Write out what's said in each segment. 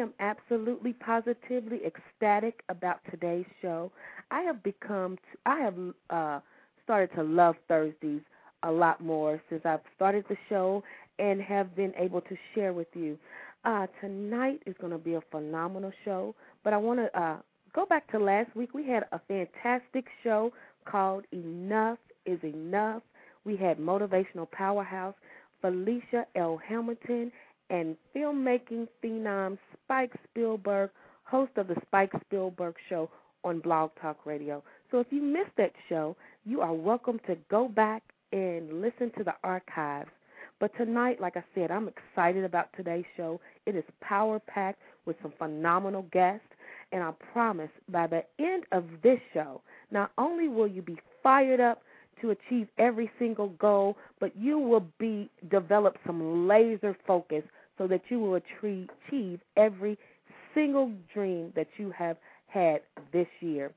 Am absolutely positively ecstatic about today's show. I have become, I have uh, started to love Thursdays a lot more since I've started the show and have been able to share with you. Uh, tonight is going to be a phenomenal show, but I want to uh, go back to last week. We had a fantastic show called Enough is Enough. We had Motivational Powerhouse Felicia L. Hamilton, and filmmaking phenom Spike Spielberg, host of the Spike Spielberg Show on Blog Talk Radio. So if you missed that show, you are welcome to go back and listen to the archives. But tonight, like I said, I'm excited about today's show. It is power packed with some phenomenal guests. And I promise by the end of this show, not only will you be fired up to achieve every single goal, but you will be develop some laser focus so that you will achieve every single dream that you have had this year.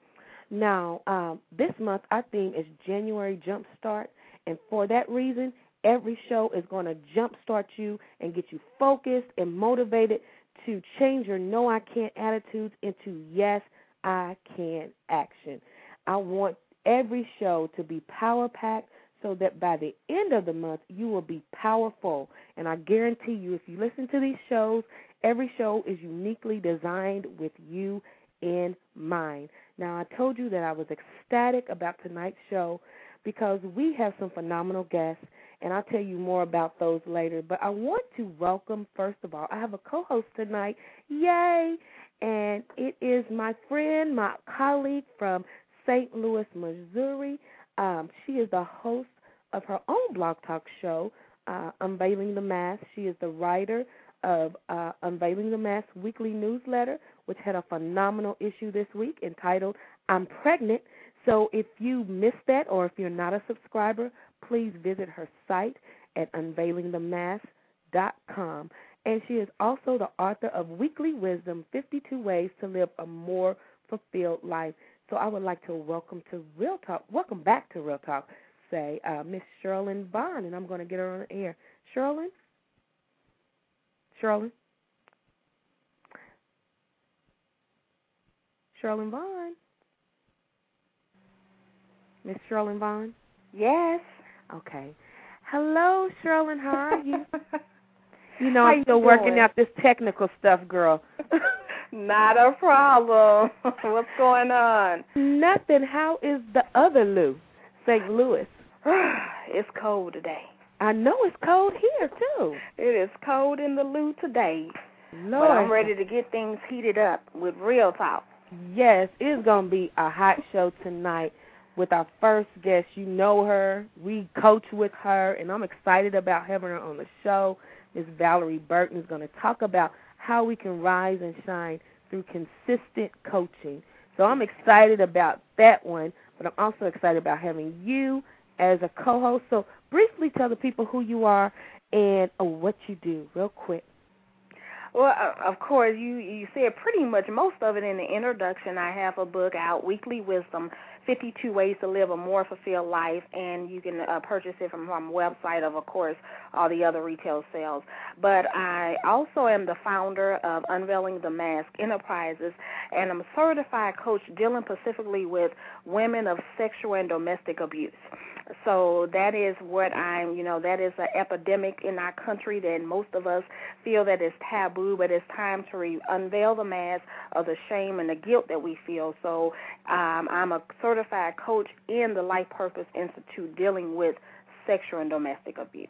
Now, um, this month our theme is January Jumpstart, and for that reason, every show is going to jumpstart you and get you focused and motivated to change your no I can't attitudes into yes I can action. I want every show to be power packed so that by the end of the month you will be powerful. And I guarantee you, if you listen to these shows, every show is uniquely designed with you in mind. Now, I told you that I was ecstatic about tonight's show because we have some phenomenal guests, and I'll tell you more about those later. But I want to welcome, first of all, I have a co host tonight. Yay! And it is my friend, my colleague from St. Louis, Missouri. Um, she is the host of her own blog talk show, uh, Unveiling the Mask. She is the writer of uh, Unveiling the Mask weekly newsletter, which had a phenomenal issue this week entitled I'm Pregnant. So if you missed that or if you're not a subscriber, please visit her site at unveilingthemask.com. And she is also the author of Weekly Wisdom 52 Ways to Live a More Fulfilled Life. So I would like to welcome to Real Talk, welcome back to Real Talk, say uh, Miss Cherilyn Vonn, and I'm going to get her on the air. Cherilyn, Cherilyn, Cherilyn Vonn, Miss Cherilyn Vonn. Yes. Okay. Hello, Cherilyn. How are you? you know I'm still working doing? out this technical stuff, girl. Not a problem. What's going on? Nothing. How is the other Lou, St. Louis? it's cold today. I know it's cold here too. It is cold in the loo today. Lord, But I'm ready to get things heated up with real talk. Yes, it's gonna be a hot show tonight with our first guest. You know her. We coach with her, and I'm excited about having her on the show. Miss Valorie Burton is going to talk about how we can rise and shine through consistent coaching. So I'm excited about that one, but I'm also excited about having you as a co-host. So briefly tell the people who you are and uh, what you do, real quick. Well, of course, you you said pretty much most of it in the introduction. I have a book out, Weekly Wisdom, 52 Ways to Live a More Fulfilled Life, and you can uh, purchase it from my website of, of course, all the other retail sales. But I also am the founder of Unveiling the Mask Enterprises, and I'm a certified coach dealing specifically with women of sexual and domestic abuse. So that is what I'm, you know, that is an epidemic in our country that most of us feel that is taboo, but it's time to re- unveil the mask of the shame and the guilt that we feel. So um, I'm a certified coach in the Life Purpose Institute dealing with sexual and domestic abuse.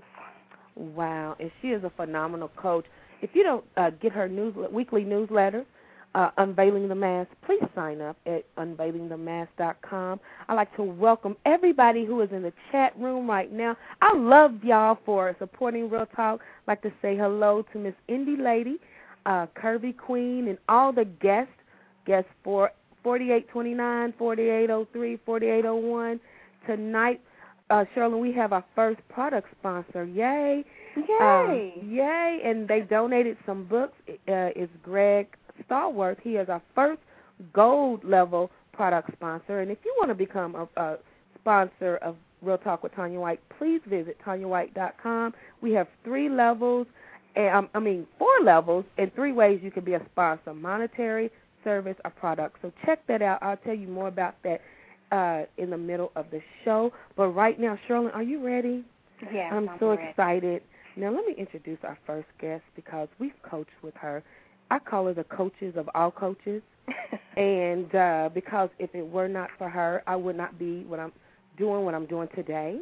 Wow, and she is a phenomenal coach. If you don't uh, get her news weekly newsletter, uh, Unveiling the Mask, please sign up at unveilingthemask.com. I'd like to welcome everybody who is in the chat room right now. I love y'all for supporting Real Talk. I'd like to say hello to Miss Indy Lady, uh, Curvy Queen, and all the guests, guests for 4829, 4803, 4801. Tonight, uh, Shirley, we have our first product sponsor. Yay! Yay! Uh, yay! And they donated some books. Uh, it's Greg Stallworth. He is our first gold level product sponsor. And if you want to become a, a sponsor of Real Talk with Tanya White, please visit TanyaWhite.com. We have three levels, and um, I mean four levels, and three ways you can be a sponsor: monetary, service, or product. So check that out. I'll tell you more about that uh, in the middle of the show. But right now, Shirley, are you ready? Yeah, I'm, I'm so ready. excited. Now let me introduce our first guest because we've coached with her. I call her the coaches of all coaches. and uh, because if it were not for her, I would not be what I'm doing what I'm doing today.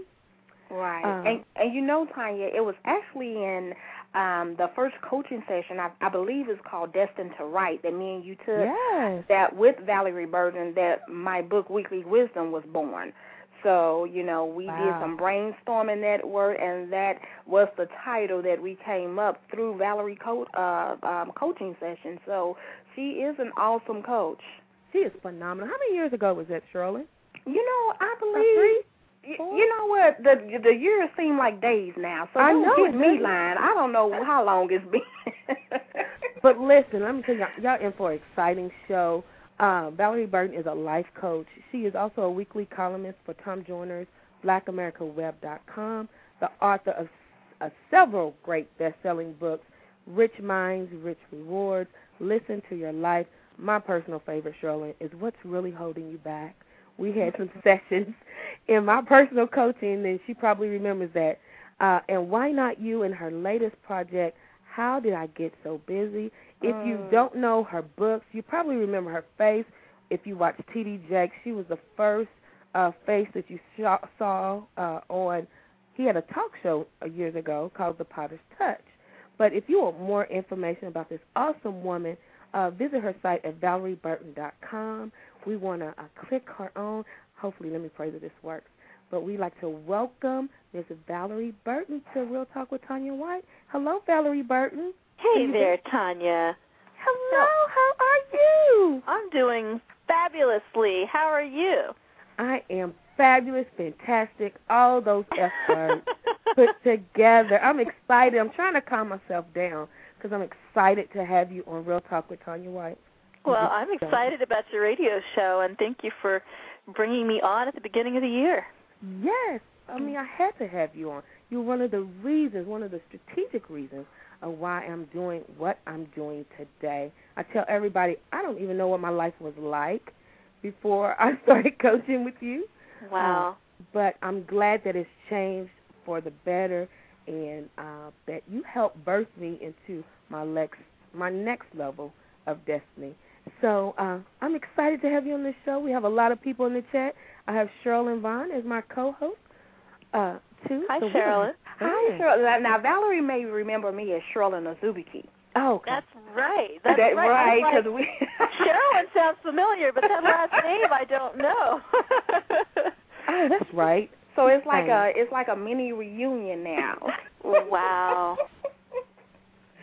Right. Um, and and you know, Tanya, it was actually in um the first coaching session I, I believe is called Destined to Write that me and you took Yes. that with Valorie Burton that my book Weekly Wisdom was born. So, you know, we did some brainstorming that word and that was the title that we came up through Valorie co- uh um coaching session. So she is an awesome coach. She is phenomenal. How many years ago was that, Shirley? You know, I believe three? Four? You know what? The the years seem like days now. So I know get it, me lying. I don't know how long it's been. But listen, let me tell y'all, y'all in for an exciting show. Uh, Valorie Burton is a life coach. She is also a weekly columnist for Tom Joyner's BlackAmericaWeb.com, the author of uh, several great best-selling books, Rich Minds, Rich Rewards, Listen to Your Life. My personal favorite, Shirley, is What's Really Holding You Back. We had some sessions in my personal coaching, and she probably remembers that. Uh, and Why Not You in her latest project, How Did I Get So Busy? If you Mm. don't know her books, you probably remember her face. If you watch T.D. Jakes, she was the first uh, face that you saw, saw uh, on. He had a talk show uh, years ago called The Potter's Touch. But if you want more information about this awesome woman, uh, visit her site at valorieburton.com. We want to uh, click her on. Hopefully, let me pray that this works. But we'd like to welcome Ms. Valorie Burton to Real Talk with Tanya White. Hello, Valorie Burton. Hey there, Tanya. Hello, how are you? I'm doing fabulously. How are you? I am fabulous, fantastic, all those F words put together. I'm excited. I'm trying to calm myself down because I'm excited to have you on Real Talk with Tanya White. well, I'm excited about your radio show, and thank you for bringing me on at the beginning of the year. Yes, I mean I had to have you on. You're one of the reasons, one of the strategic reasons of why I'm doing what I'm doing today. I tell everybody I don't even know what my life was like before I started coaching with you. Wow. but I'm glad that it's changed for the better, and uh, that you helped birth me into my next my next level of destiny. So uh, I'm excited to have you on the show. We have a lot of people in the chat. I have Cherilyn Vonn as my co-host uh, too. Hi, so Cherilyn. Hi, Shirley. Now, now, Valorie may remember me as Shirley Nazubiki. Oh, okay. That's right. That's that, right. right, like, because we. Cherilyn sounds familiar, but that last name I don't know. oh, that's right. so it's like a it's like a mini reunion now. wow.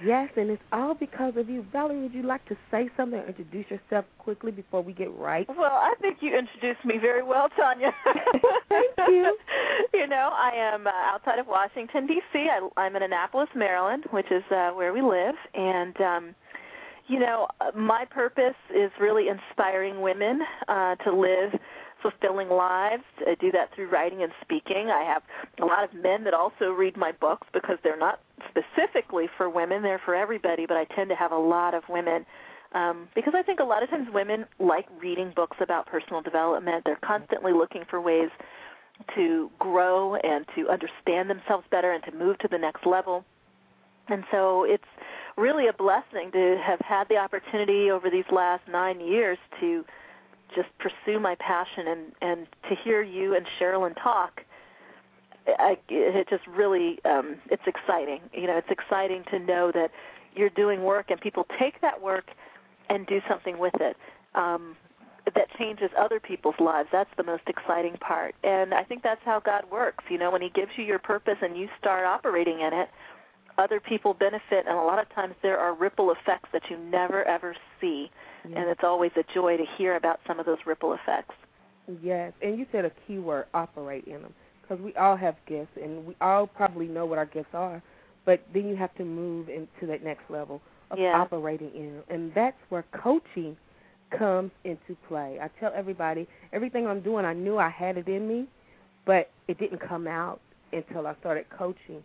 Yes, and it's all because of you. Valorie, would you like to say something or introduce yourself quickly before we get right? Well, I think you introduced me very well, Tanya. Thank you. you know, I am uh, outside of Washington D.C. I, I'm in Annapolis, Maryland, which is uh, where we live, and um, you know, uh, my purpose is really inspiring women uh, to live fulfilling lives. I do that through writing and speaking. I have a lot of men that also read my books because they're not specifically for women; they're for everybody. But I tend to have a lot of women um, because I think a lot of times women like reading books about personal development. They're constantly looking for ways to grow and to understand themselves better and to move to the next level. And so it's really a blessing to have had the opportunity over these last nine years to just pursue my passion and, and to hear you and Cherilyn talk. I, it just really um, it's exciting. You know, it's exciting to know that you're doing work and people take that work and do something with it. Um, that changes other people's lives. That's the most exciting part. And I think that's how God works. You know, when He gives you your purpose and you start operating in it, other people benefit. And a lot of times there are ripple effects that you never, ever see. And it's always a joy to hear about some of those ripple effects. Yes. And you said a key word operate in them. Because we all have gifts, and we all probably know what our gifts are. But then you have to move into that next level of yeah. operating in them. And that's where coaching – comes into play. I tell everybody everything I'm doing, I knew I had it in me, but it didn't come out until I started coaching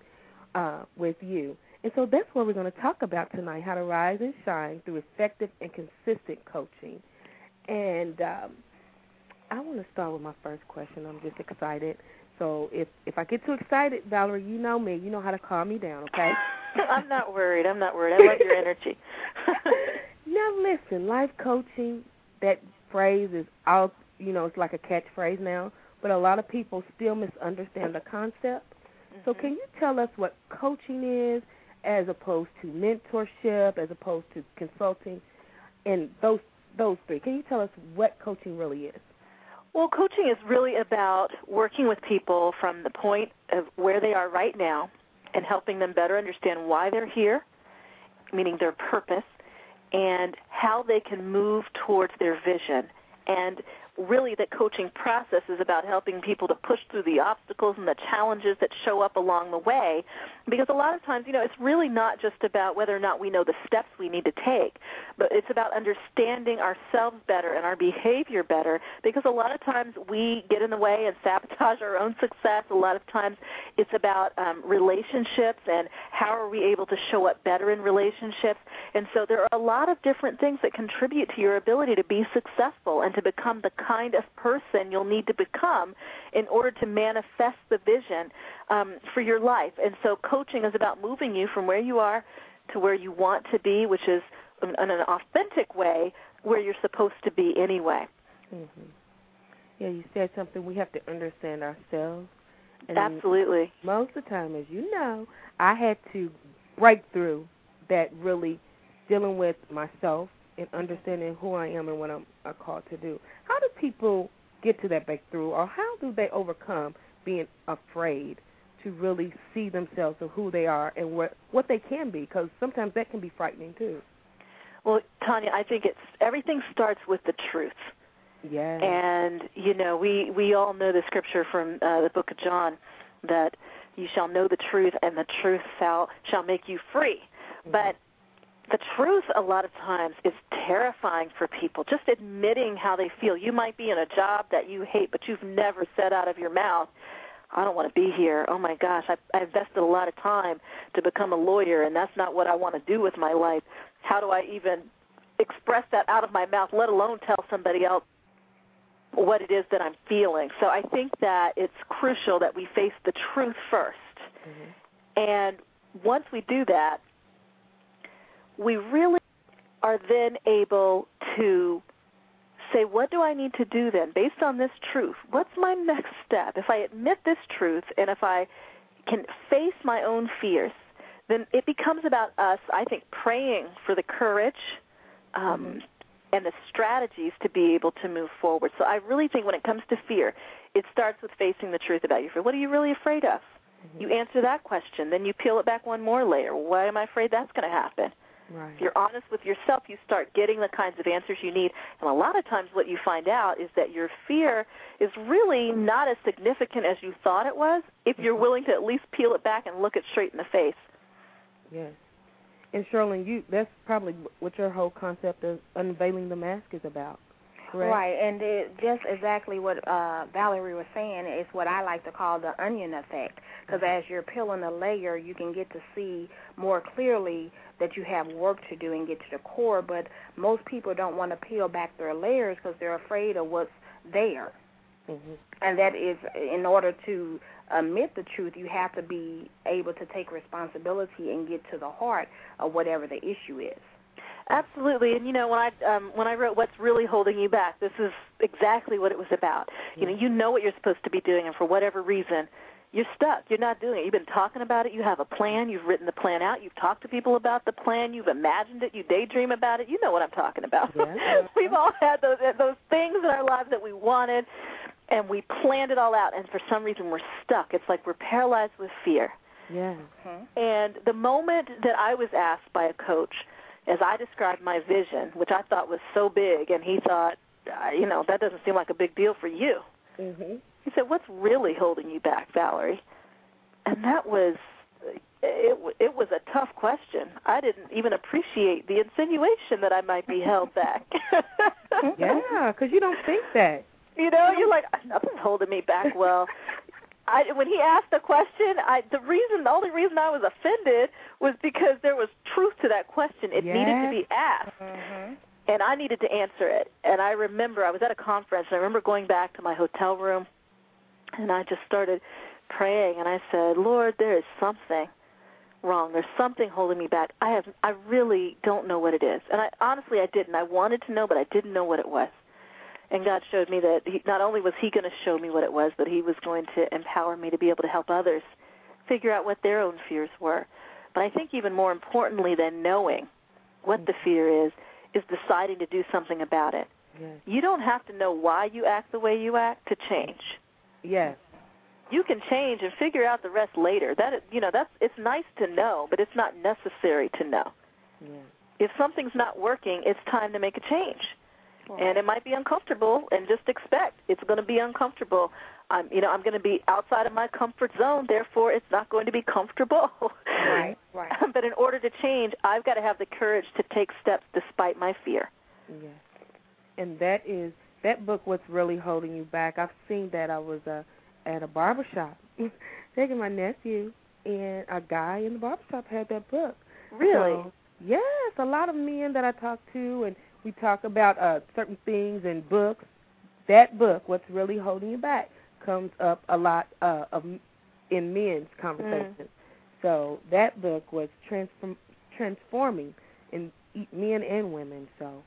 uh, with you. And so that's what we're going to talk about tonight: how to rise and shine through effective and consistent coaching. And um, I want to start with my first question. I'm just excited. So if if I get too excited, Valorie, you know me. You know how to calm me down, okay? I'm not worried. I'm not worried. I love your energy. Now listen, life coaching, that phrase is out, you know, it's like a catchphrase now, but a lot of people still misunderstand the concept. Mm-hmm. So can you tell us what coaching is as opposed to mentorship, as opposed to consulting, and those those three? Can you tell us what coaching really is? Well, coaching is really about working with people from the point of where they are right now and helping them better understand why they're here, meaning their purpose, and how they can move towards their vision. And really the coaching process is about helping people to push through the obstacles and the challenges that show up along the way. Because a lot of times you know it's really not just about whether or not we know the steps we need to take but it's about understanding ourselves better and our behavior better. Because a lot of times we get in the way and sabotage our own success. A lot of times it's about um, relationships and how are we able to show up better in relationships. And so there are a lot of different things that contribute to your ability to be successful and to become the kind of person you'll need to become in order to manifest the vision um, for your life. And so coaching is about moving you from where you are to where you want to be, which is in an authentic way where you're supposed to be anyway. Mm-hmm. Yeah, you said something. We have to understand ourselves. And Absolutely. Most of the time, as you know, I had to break through that really dealing with myself and understanding who I am and what I'm called to do. How do people get to that breakthrough, or how do they overcome being afraid to really see themselves and who they are and what what they can be? Because sometimes that can be frightening too. Well, Tanya, I think it's everything starts with the truth. Yeah. And you know, we we all know the scripture from uh, the book of John that you shall know the truth, and the truth shall shall make you free. Mm-hmm. But the truth a lot of times is terrifying for people. Just admitting how they feel. You might be in a job that you hate, but you've never said out of your mouth, I don't want to be here. Oh my gosh, I, I invested a lot of time to become a lawyer, and that's not what I want to do with my life. How do I even express that out of my mouth, let alone tell somebody else what it is that I'm feeling? So I think that it's crucial that we face the truth 1st mm-hmm. And once we do that, we really are then able to say, what do I need to do then based on this truth? What's my next step? If I admit this truth and if I can face my own fears, then it becomes about us, I think, praying for the courage um, mm-hmm. and the strategies to be able to move forward. So I really think when it comes to fear, it starts with facing the truth about your fear. What are you really afraid of? Mm-hmm. You answer that question, then you peel it back one more layer. Why am I afraid that's going to happen? Right. If you're honest with yourself, you start getting the kinds of answers you need. And a lot of times, what you find out is that your fear is really not as significant as you thought it was if you're mm-hmm. willing to at least peel it back and look it straight in the face. Yes. And Cherilyn, you that's probably what your whole concept of unveiling the mask is about. Correct? Right, and it, just exactly what uh, Valorie was saying is what I like to call the onion effect. Because mm-hmm. as you're peeling a layer, you can get to see more clearly that you have work to do and get to the core. But most people don't want to peel back their layers because they're afraid of what's there. Mm-hmm. And that is, in order to admit the truth, you have to be able to take responsibility and get to the heart of whatever the issue is. Absolutely, and you know when I um, when I wrote "What's Really Holding You Back," this is exactly what it was about. You know, you know what you're supposed to be doing, and for whatever reason, you're stuck. You're not doing it. You've been talking about it. You have a plan. You've written the plan out. You've talked to people about the plan. You've imagined it. You daydream about it. You know what I'm talking about. Yeah. We've all had those those things in our lives that we wanted, and we planned it all out. And for some reason, we're stuck. It's like we're paralyzed with fear. Yeah. Mm-hmm. And the moment that I was asked by a coach, as I described my vision, which I thought was so big, and he thought, uh, you know, that doesn't seem like a big deal for you. Mhm. He said, "What's really holding you back, Valorie?" And that was it. It was a tough question. I didn't even appreciate the insinuation that I might be held back. Yeah, because you don't think that. you know, you're like nothing's holding me back. Well, I when he asked the question, I the reason, the only reason I was offended was because there was truth to that question. It needed to be asked Mhm. and I needed to answer it. And I remember I was at a conference, and I remember going back to my hotel room, and I just started praying, and I said, "Lord, there is something wrong. There's something holding me back. I have, I really don't know what it is." And I honestly, I didn't. I wanted to know, but I didn't know what it was. And God showed me that he, not only was He going to show me what it was, but He was going to empower me to be able to help others figure out what their own fears were. But I think even more importantly than knowing what the fear is, is deciding to do something about it. Yes. You don't have to know why you act the way you act to change. Yes. You can change and figure out the rest later. That is, you know, that's it's nice to know, but it's not necessary to know. If something's not working, it's time to make a change. And it might be uncomfortable and just expect it's going to be uncomfortable. I'm you know, I'm going to be outside of my comfort zone, therefore it's not going to be comfortable. Right, right. but in order to change, I've got to have the courage to take steps despite my fear. Yes. And that is that book. What's really holding you back? I've seen that. I was uh, at a barber shop taking my nephew, and a guy in the barber shop had that book. Really? So, yes, a lot of men that I talk to, and we talk about uh, certain things in books. That book, what's really holding you back, comes up a lot uh, of in men's conversations. So that book was transform, transforming in men and women. So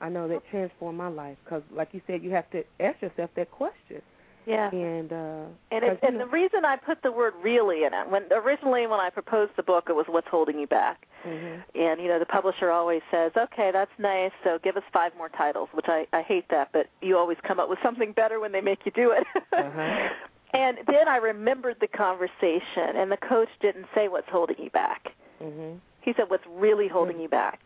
I know that transformed my life because, like you said, you have to ask yourself that question. Yeah. And uh, And it, and know- the reason I put the word really in it, when originally when I proposed the book, it was what's holding you back. Mhm. And you know, the publisher always says, "Okay, that's nice. So give us five more titles," which I I hate that, but you always come up with something better when they make you do it. Uh-huh. And then I remembered the conversation, and the coach didn't say what's holding you back. Mhm. He said what's really holding you back.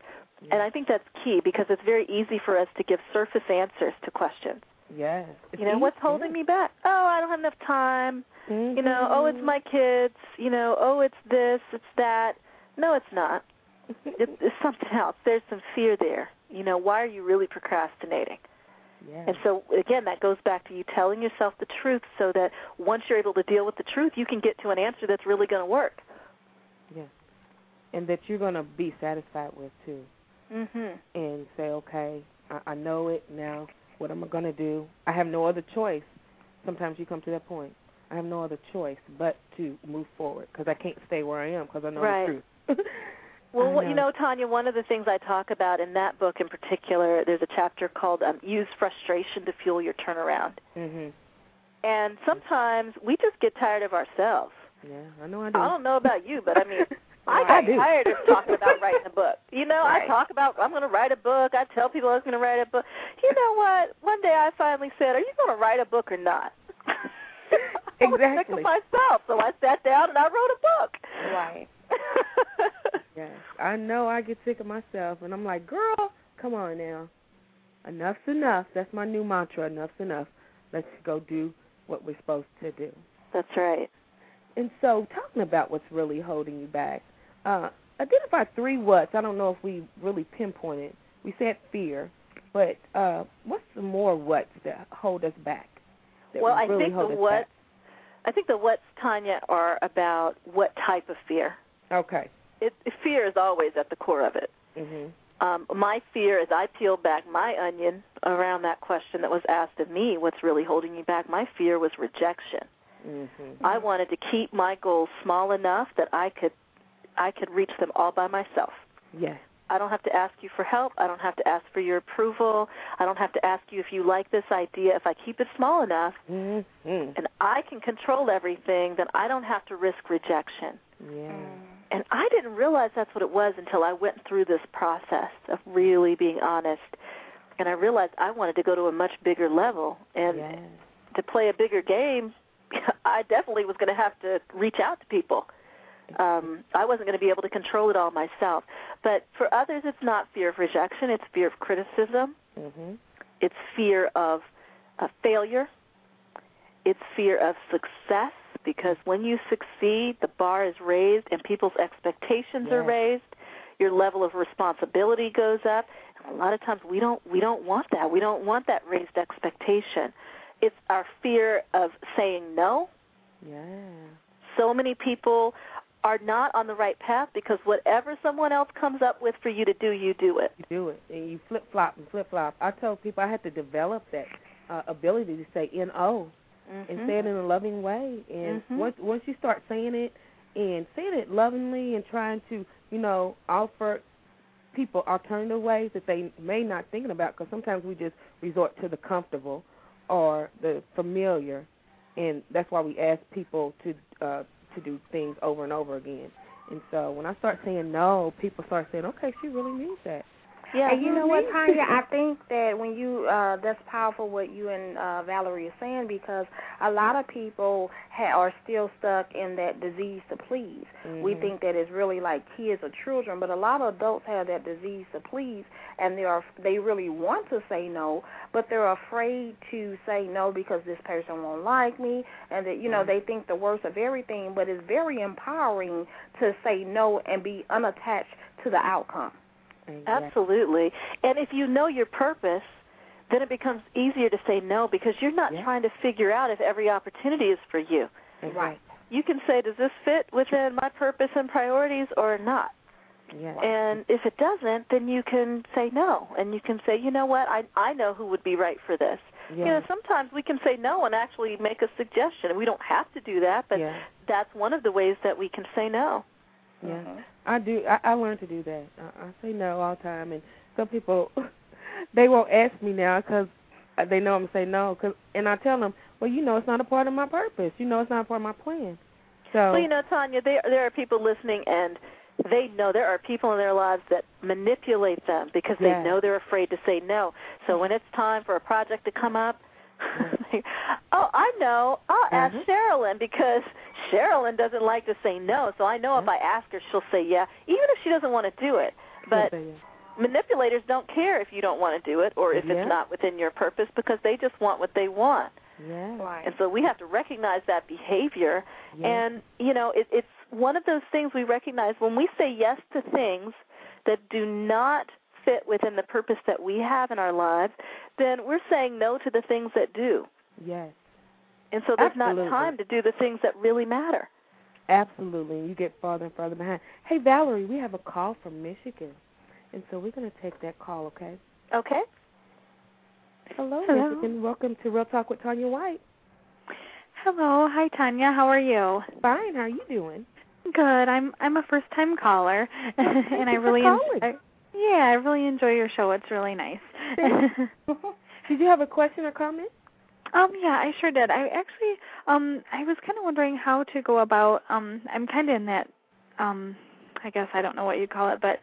And I think that's key because it's very easy for us to give surface answers to questions. Yes. It's You know, what's holding me back? Oh, I don't have enough time. Mhm. You know, oh, it's my kids. You know, oh, it's this, it's that. No, it's not. It's, it's something else. There's some fear there. You know, why are you really procrastinating? yes. And so, again, that goes back to you telling yourself the truth so that once you're able to deal with the truth, you can get to an answer that's really going to work. yes. And that you're gonna be satisfied with too, Mm-hmm. and say, okay, I, I know it now. What am I gonna do? I have no other choice. Sometimes you come to that point. I have no other choice but to move forward because I can't stay where I am because I know Right. the truth. Well, what, you know, Tanya, one of the things I talk about in that book in particular, there's a chapter called um, "Use Frustration to Fuel Your Turnaround." Mm-hmm. And sometimes we just get tired of ourselves. Yeah, I know I do. I don't know about you, but I mean, I I do. tired of talking about writing a book. You know, I talk about I'm going to write a book. I tell people I was going to write a book. You know what? One day I finally said, "Are you going to write a book or not?" exactly. I was sick of myself, so I sat down and I wrote a book. Right. Yes, I know I get sick of myself, and I'm like, girl, come on now. Enough's enough. That's my new mantra. Enough's enough. Let's go do what we're supposed to do. That's right. And so, talking about what's really holding you back, uh, identify three what's. I don't know if we really pinpointed. We said fear, but uh, what's some more what's that hold us back? well, I really think the us what back? I think the what's Tanya are about what type of fear. Okay. It, fear is always at the core of it. Mhm. Um, my fear, as I peeled back my onion around that question that was asked of me, what's really holding me back? My fear was rejection. Mhm. I wanted to keep my goals small enough that I could, I could reach them all by myself. Yeah. I don't have to ask you for help. I don't have to ask for your approval. I don't have to ask you if you like this idea. If I keep it small enough mm-hmm. and I can control everything, then I don't have to risk rejection. Yeah. And I didn't realize that's what it was until I went through this process of really being honest. And I realized I wanted to go to a much bigger level and yeah. to play a bigger game, I definitely was going to have to reach out to people um, I wasn't going to be able to control it all myself. But for others, it's not fear of rejection; it's fear of criticism. Mm-hmm. It's fear of, failure. It's fear of success because when you succeed, the bar is raised and people's expectations yes. are raised. Your level of responsibility goes up. And a lot of times we don't we don't want that. We don't want that raised expectation. It's our fear of saying no. Yeah. So many people are not on the right path because whatever someone else comes up with for you to do, you do it. You do it, and you flip flop and flip flop. I told people I had to develop that uh, ability to say "no" mm-hmm. and say it in a loving way. And mm-hmm. once once you start saying it and saying it lovingly and trying to, you know, offer people alternative ways that they may not thinking about, because sometimes we just resort to the comfortable or the familiar, and that's why we ask people to uh, to do things over and over again. And so when I start saying no, people start saying, "Okay, she really means that." Yeah, and you know what, Tanya? I think that when you uh that's powerful what you and uh Valorie are saying because a lot of people ha- are still stuck in that disease to please. Mm-hmm. We think that it's really like kids or children, but a lot of adults have that disease to please and they are they really want to say no, but they're afraid to say no because this person won't like me and that you know mm-hmm. they think the worst of everything, but it's very empowering to say no and be unattached to the outcome. Exactly. Absolutely. And if you know your purpose, then it becomes easier to say no because you're not yeah. trying to figure out if every opportunity is for you. Right. You can say, does this fit within my purpose and priorities or not? Yes. And if it doesn't, then you can say no, and you can say, you know what, I I know who would be right for this. Yes. You know, sometimes we can say no and actually make a suggestion. We don't have to do that, but yeah. that's one of the ways that we can say no. Yeah, Mhm. I do. I, I learned to do that. I, I say no all the time, and some people they won't ask me now because they know I'm gonna say no. Cause, and I tell them, well, you know, it's not a part of my purpose. You know, it's not a part of my plan. So, Well, you know, Tanya, there there are people listening, and they know there are people in their lives that manipulate them because they know they're afraid to say no. So when it's time for a project to come up, they, oh, I know. I'll ask Mhm. Cherilyn because Cherilyn doesn't like to say no. So I know if I ask her, she'll say yeah, even if she doesn't want to do it. But Yes, manipulators don't care if you don't want to do it or if Yeah. it's not within your purpose because they just want what they want. yeah, Right. And so we have to recognize that behavior. yeah. And, you know, it, it's one of those things we recognize when we say yes to things that do not fit within the purpose that we have in our lives, then we're saying no to the things that do. yes, And so there's Absolutely. not time to do the things that really matter. absolutely. You get farther and farther behind. Hey, Valorie, we have a call from Michigan, and so we're gonna take that call. Okay. Okay? Hello, Hello. Michigan. Welcome to Real Talk with Tanya White. Hello, hi Tanya. How are you? Fine. How are you doing? Good. I'm I'm a first time caller, and I really calling. I, yeah, I really enjoy your show. It's really nice. Did you have a question or comment? um, yeah, I sure did. I actually um I was kind of wondering how to go about um I'm kind of in that um I guess I don't know what you'd call it, but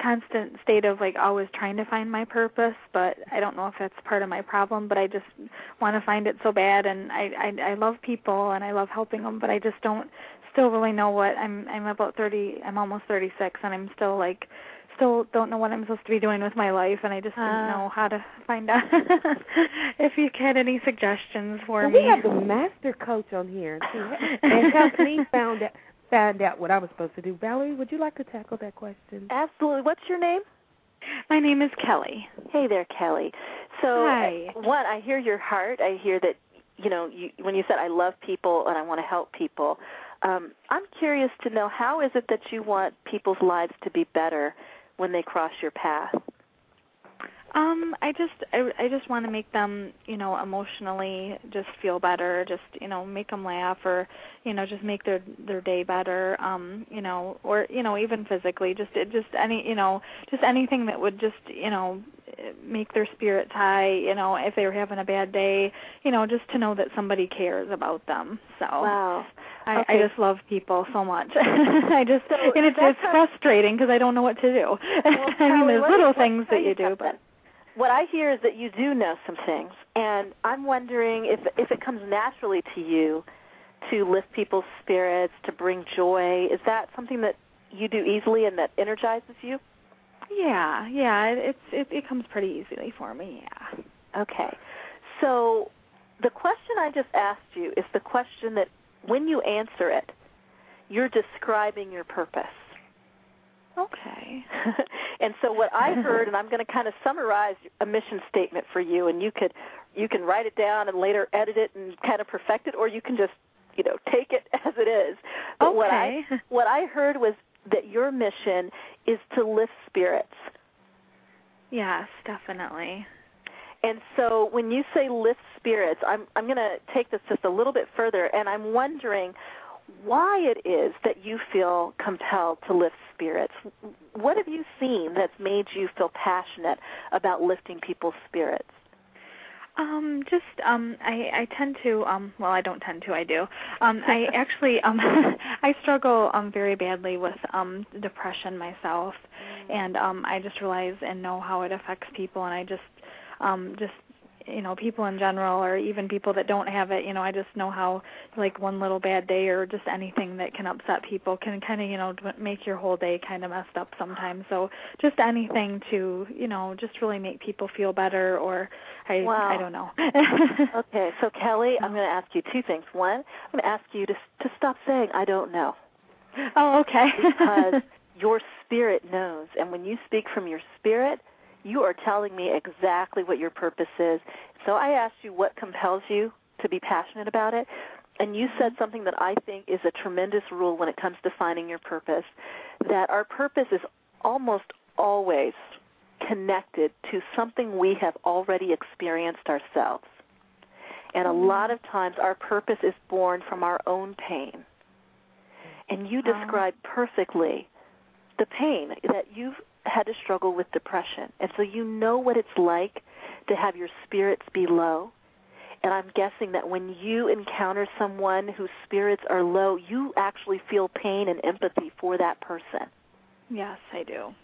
constant state of like always trying to find my purpose, but I don't know if that's part of my problem, but I just want to find it so bad and I I I love people and I love helping them, but I just don't still really know what I'm I'm about 30 I'm almost 36 and I'm still like still don't know what I'm supposed to be doing with my life and I just didn't Ah. know how to find out if you had any suggestions for well, me. we have the master coach on here and helped me found out find out what I was supposed to do. Valorie, would you like to tackle that question? Absolutely. What's your name? My name is Kelly. Hey there, Kelly. So, Hi. uh, one, I hear your heart. I hear that, you know, you, when you said, I love people and I want to help people. Um, I'm curious to know how is it that you want people's lives to be better when they cross your path? Um, I just I, I just want to make them, you know, emotionally just feel better, just, you know, make them laugh or, you know, just make their their day better, um, you know, or, you know, even physically, just it just any, you know, just anything that would just, you know, make their spirits high, you know, if they were having a bad day, you know, just to know that somebody cares about them. So Wow. I, Okay. I just love people so much. I just So and it's it's frustrating because I don't know what to do. Well, I mean, there's little things that you do, but what I hear is that you do know some things, and I'm wondering if if it comes naturally to you to lift people's spirits, to bring joy. Is that something that you do easily and that energizes you? Yeah, yeah, it, it's it, it comes pretty easily for me. Yeah. Okay. So the question I just asked you is the question that when you answer it, you're describing your purpose. Okay. and so what I heard, and I'm going to kind of summarize a mission statement for you, and you could you can write it down and later edit it and kind of perfect it, or you can just you know take it as it is. But what I Okay. what I heard was that your mission is to lift spirits. Yes, definitely. And so when you say lift spirits, I'm I'm going to take this just a little bit further, and I'm wondering why it is that you feel compelled to lift spirits. What have you seen that's made you feel passionate about lifting people's spirits? Um, just um, I I tend to um, well, I don't tend to, I do. Um, I actually um, I struggle um very badly with um depression myself, and um, I just realize and know how it affects people, and I just um just you know people in general or even people that don't have it you know i just know how like one little bad day or just anything that can upset people can kind of you know make your whole day kind of messed up sometimes so just anything to you know just really make people feel better or i Wow. i don't know Okay, so Kelly, I'm going to ask you two things. One, I'm going to ask you to to stop saying I don't know oh okay because your spirit knows, and when you speak from your spirit, you are telling me exactly what your purpose is. So I asked you what compels you to be passionate about it, and you said mm-hmm. something that I think is a tremendous rule when it comes to finding your purpose, that our purpose is almost always connected to something we have already experienced ourselves. And a mm-hmm. lot of times our purpose is born from our own pain. And you Oh. describe perfectly the pain that you've had to struggle with depression. And so you know what it's like to have your spirits be low. And I'm guessing that when you encounter someone whose spirits are low, you actually feel pain and empathy for that person. yes i do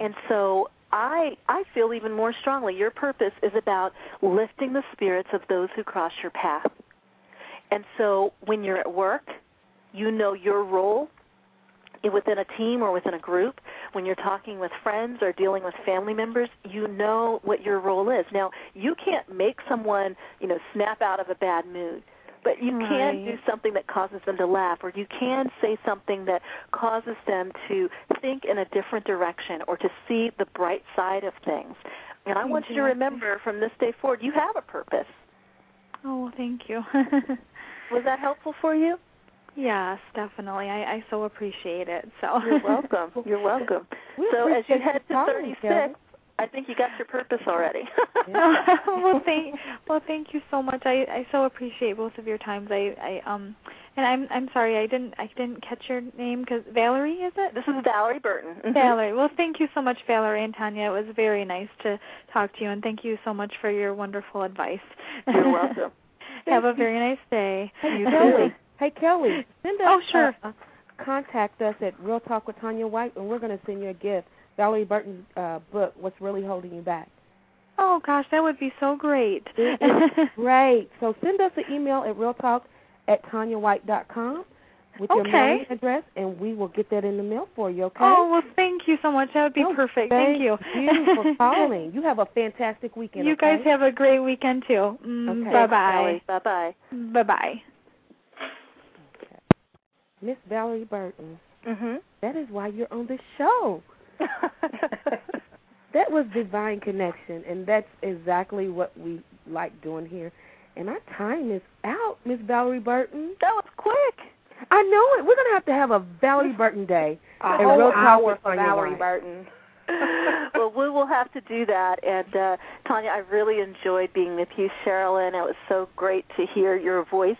And so I I feel even more strongly your purpose is about lifting the spirits of those who cross your path. And so when you're at work, you know your role within a team or within a group. When you're talking with friends or dealing with family members, you know what your role is. Now, you can't make someone, you know, snap out of a bad mood. But you can do something that causes them to laugh, or you can say something that causes them to think in a different direction or to see the bright side of things. And I want you to remember from this day forward, you have a purpose. oh thank you Was that helpful for you? Yes definitely i i so appreciate it so You're welcome. You're welcome. We so as you head to calling, 36, Kelly. I think you got your purpose already. well, thank well, thank you so much. I I so appreciate both of your times. I I um, and I'm I'm sorry I didn't I didn't catch your name because Valorie is it? this is Valorie Burton. Mhm. Valorie. Well, thank you so much, Valorie and Tanya. It was very nice to talk to you, and thank you so much for your wonderful advice. You're welcome. Have a very nice day. You too. Hey, Kelly. Send us, Oh, sure. uh, contact us at Real Talk with Tanya White, and we're going to send you a gift. Valorie Burton's uh, book, What's Really Holding You Back. Oh gosh, that would be so great. It is great. So send us an email at realtalk at tanyawhite.com with your mailing address, and we will get that in the mail for you, okay? Oh well, thank you so much. That would be No, perfect. Thank you. you for calling. You have a fantastic weekend. You okay? guys have a great weekend too. Mm, Okay. Bye bye. Bye bye. Bye bye. Miss Valorie Burton. Mhm. That is why you're on the show. That was divine connection, and that's exactly what we like doing here. And our time is out, Miss Valorie Burton. that was quick. I know it. We're gonna have to have a Valorie Burton day. A And whole Real hour for Valorie Burton. well, we will have to do that. And uh, Tanya, I really enjoyed being with you, Cherilyn. It was so great to hear your voice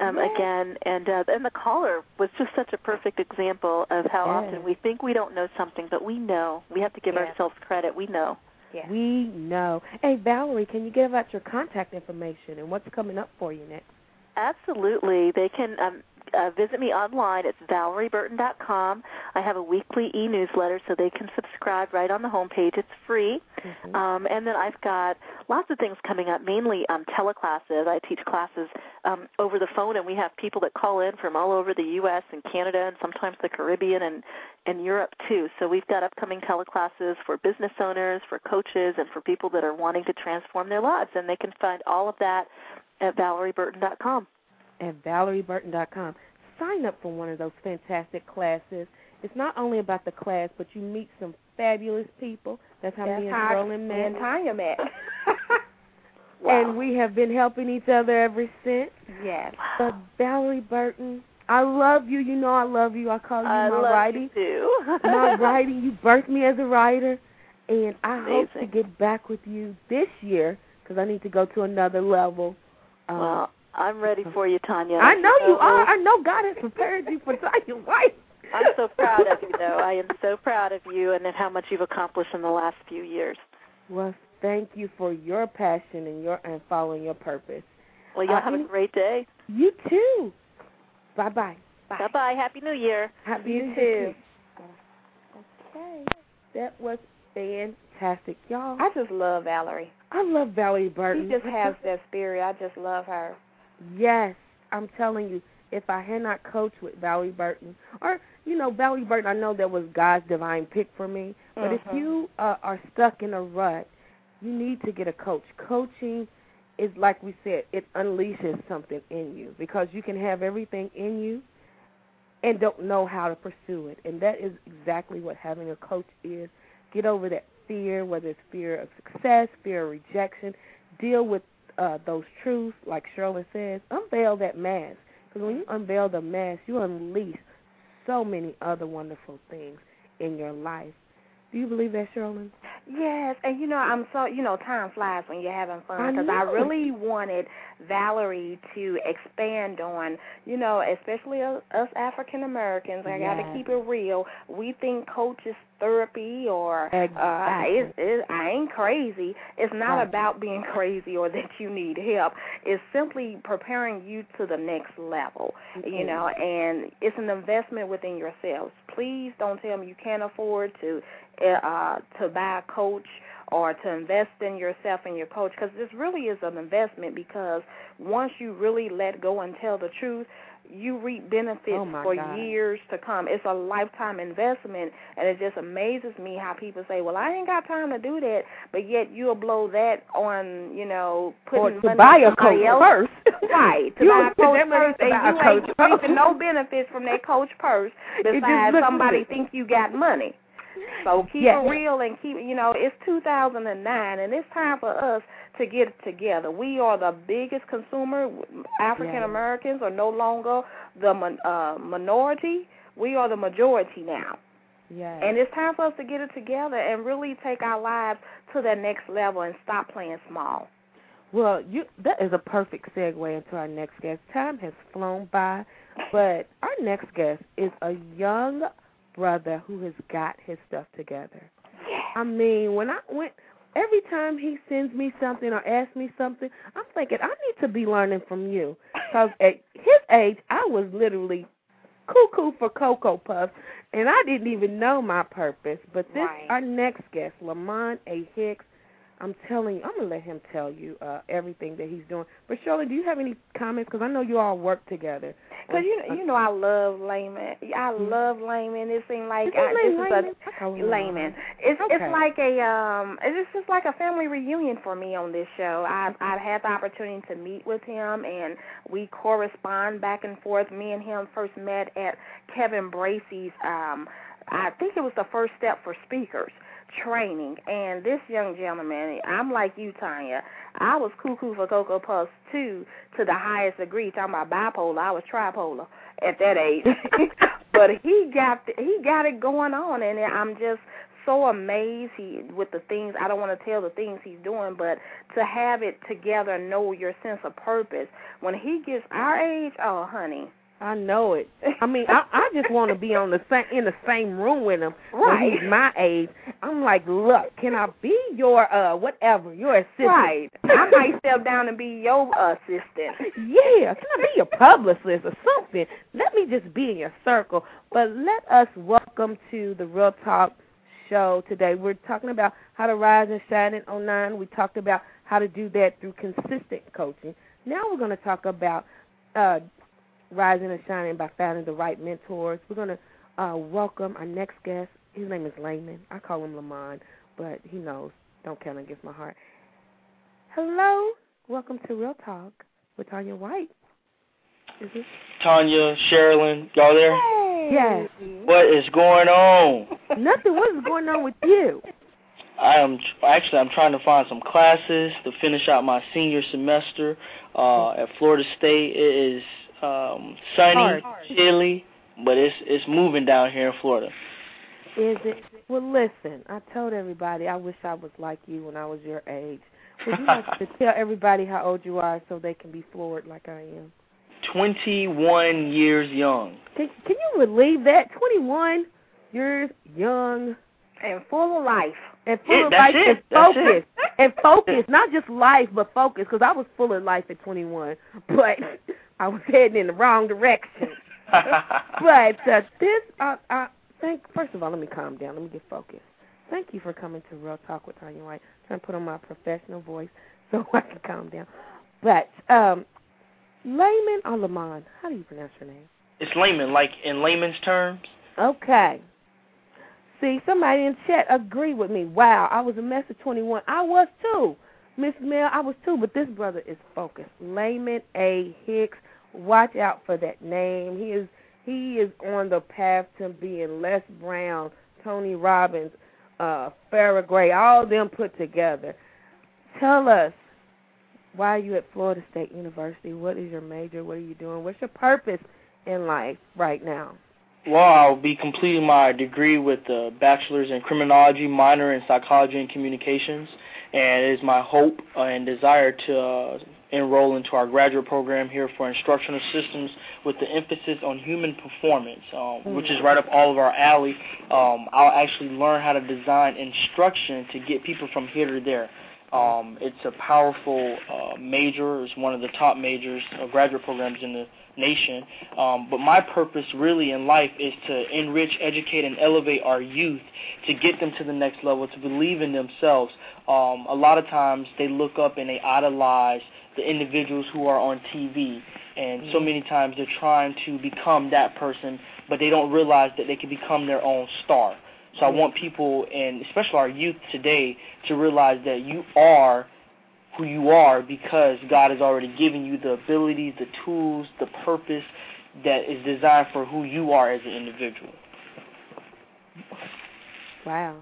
um, yes. again. And uh, and the caller was just such a perfect example of how yes. often we think we don't know something, but we know. We have to give yes. ourselves credit. We know. Yes. We know. Hey, Valorie, can you give out your contact information and what's coming up for you next? Absolutely. They can um, uh, visit me online. It's valorieburton.com. I have a weekly e-newsletter, so they can subscribe right on the homepage. It's free. Mm-hmm. Um, and then I've got lots of things coming up, mainly um, teleclasses. I teach classes um, over the phone, and we have people that call in from all over the U.S. and Canada and sometimes the Caribbean and, and Europe, too. So we've got upcoming teleclasses for business owners, for coaches, and for people that are wanting to transform their lives. And they can find all of that at valorieburton.com at valorieburton.com. Sign up for one of those fantastic classes. It's not only about the class, but you meet some fabulous people. That's how That's me and me met. and Tanya met. wow. And we have been helping each other ever since. Yes. But Valorie Burton, I love you. You know I love you. I call you I my love writing. You too. my writing. You birthed me as a writer, and I hope to get back with you this year because I need to go to another level. Um, Well, I'm ready for you, Tanya. I know you So- are. I know God has prepared you for Tanya White. I'm so proud of you, though. I am so proud of you and of how much you've accomplished in the last few years. Well, thank you for your passion and your and following your purpose. Well, y'all Uh, have a great day. You too. Bye bye. Bye. Bye bye. Happy New Year. Happy You New too. Year. Okay, that was fantastic, y'all. I just love Valorie. I love Valorie Burton. She just has that spirit. I just love her. Yes, I'm telling you, if I had not coached with Valorie Burton, or you know, Valorie Burton, I know that was God's divine pick for me. But if Mhm. you uh, are stuck in a rut, you need to get a coach. Coaching is like we said, it unleashes something in you because you can have everything in you and don't know how to pursue it. And that is exactly what having a coach is. Get over that fear, whether it's fear of success, fear of rejection. Deal with uh, those truths, like Cherilyn says. Unveil that mask. Because when you unveil the mask, you unleash so many other wonderful things in your life. Do you believe that, Cherilyn? Yes, and you know I'm so you know time flies when you're having fun because I, know. really wanted Valorie to expand on you know especially us, African Americans. I got to keep it real. We think coach is therapy or uh, Exactly. it's, it, I ain't crazy. It's not Right. about being crazy or that you need help. It's simply preparing you to the next level. You know, and it's an investment within yourselves. Please don't tell me you can't afford to uh, to buy a coach or to invest in yourself and your coach because this really is an investment because once you really let go and tell the truth, you reap benefits Oh, for God. years to come. It's a lifetime investment, and it just amazes me how people say, "Well, I ain't got time to do that," but yet you'll blow that on, you know, Or putting to money buy in a coach else. first. Right, to You buy a coach put that money first, and you ain't reaping no benefits from that coach purse besides somebody good. think you got money. So keep Yes. it real and keep you know it's 2009 and it's time for us to get it together. We are the biggest consumer. African Americans are no longer the uh, minority. We are the majority now. Yes. And it's time for us to get it together and really take our lives to that next level and stop playing small. Well, you that is a perfect segue into our next guest. Time has flown by, but our next guest is a young brother who has got his stuff together. I mean, when I went every time he sends me something or asks me something, I'm thinking I need to be learning from you because at his age, I was literally cuckoo for cocoa puffs, and I didn't even know my purpose. But this, Right. our next guest, Lamont A. Hicks, I'm telling you, I'm gonna let him tell you uh, everything that he's doing. But Shirley, do you have any comments? Because I know you all work together. Cause you you know I love Laymon. I love Laymon. It seems like Is I, this is Laymon? a I call him Laymon. It's Okay. it's like a um it's just like a family reunion for me on this show. I've I've had the opportunity to meet with him and we correspond back and forth. Me and him first met at Kevin Bracey's um I think it was the first step for speakers training. And this young gentleman I'm like you Tanya I was cuckoo for Cocoa Puffs too to the highest degree talking about bipolar. I was tripolar at that age. But he got he got it going on and I'm just so amazed he with the things I don't want to tell the things he's doing, but to have it together, know your sense of purpose. When he gets our age, oh honey, I know it. I mean, I I just want to be on the same in the same room with him right. when he's my age. I'm like, look, can I be your uh whatever, your assistant? Right. I might step down and be your assistant. Yeah, can I be your publicist or something? Let me just be in your circle. But let us welcome to the Real Talk show today. We're talking about how to rise and shine in 09. We talked about how to do that through consistent coaching. Now we're going to talk about uh, rising and shining by finding the right mentors. We're going to uh, welcome our next guest. His name is Laymon. I call him Lamont, but he knows. Don't count against my heart. Hello. Welcome to Real Talk with Tanya White. Is it? Tanya, Cherilyn, y'all there? Hey. Yes. What is going on? Nothing. What is going on with you? I am actually I'm trying to find some classes to finish out my senior semester uh, at Florida State. It is um, sunny, Hard. chilly, but it's it's moving down here in Florida. Is it? Well, listen. I told everybody I wish I was like you when I was your age. Would you like to tell everybody how old you are so they can be floored like I am? 21 years young. Can Can you believe that? Twenty one years young And full of life. and full Yeah, of life it. and That's focus and focus, not just life but focus. Because I was full of life at twenty one, but I was heading in the wrong direction. But uh, this, uh, uh, thank. First of all, let me calm down. Let me get focused. Thank you for coming to Real Talk with Tanya White. trying to put on my professional voice so I can calm down. But um, Laymon or Lamont, how do you pronounce your name? it's Laymon, like in layman's terms. Okay. See, somebody in chat agreed with me. Wow, I was a mess at 21. I was too. Miss Mel, I was too, but this brother is focused. Laymon A. Hicks, watch out for that name. He is he is on the path to being Les Brown, Tony Robbins, uh, Farrah Gray, all of them put together. Tell us, why are you at Florida State University? What is your major? What are you doing? What's your purpose in life right now? Well, I'll be completing my degree with a bachelor's in criminology, minor in psychology and communications, and it is my hope and desire to uh, enroll into our graduate program here for instructional systems with the emphasis on human performance, um, which is right up all of our alley. Um, I'll actually learn how to design instruction to get people from here to there. Um, it's a powerful uh, major. It's one of the top majors, of graduate programs in the nation. Um, but my purpose really in life is to enrich, educate, and elevate our youth to get them to the next level, to believe in themselves. Um, a lot of times they look up and they idolize the individuals who are on TV. And so mm-hmm. many times they're trying to become that person, but they don't realize that they can become their own star. So I mm-hmm. want people, and especially our youth today, to realize that you are who you are because God has already given you the abilities, the tools, the purpose that is designed for who you are as an individual. Wow.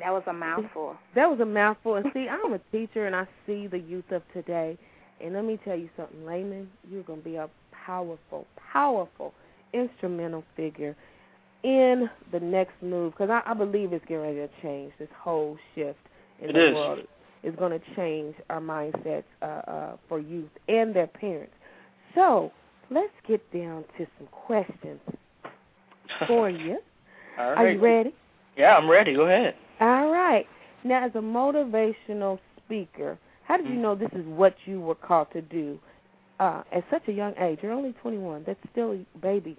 That was a mouthful. That was a mouthful. And see, I'm a teacher and I see the youth of today. And let me tell you something, Laymon, you're going to be a powerful, powerful, instrumental figure in the next move because I, I believe it's getting ready to change. This whole shift in It the is. world is going to change our mindsets uh, uh, for youth and their parents. So let's get down to some questions for you. All Are you ready? Yeah, I'm ready. Go ahead. All right. Now, as a motivational speaker, how did you know this is what you were called to do uh, at such a young age? You're only 21. That's still a baby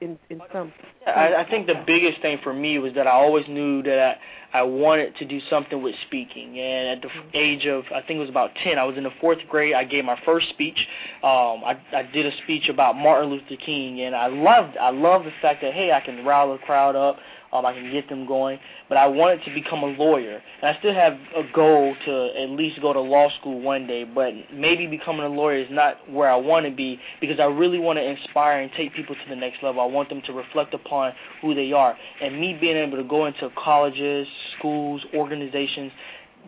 in in some. Yeah, I, I think the biggest thing for me was that I always knew that I, I wanted to do something with speaking. And at the f- age of, I think it was about 10, I was in the fourth grade. I gave my first speech. Um, I, I did a speech about Martin Luther King, and I loved, I loved the fact that hey, I can rile a crowd up. Um, I can get them going, but I wanted to become a lawyer, and I still have a goal to at least go to law school one day. But maybe becoming a lawyer is not where I want to be because I really want to inspire and take people to the next level. I want them to reflect upon who they are, and me being able to go into colleges, schools, organizations,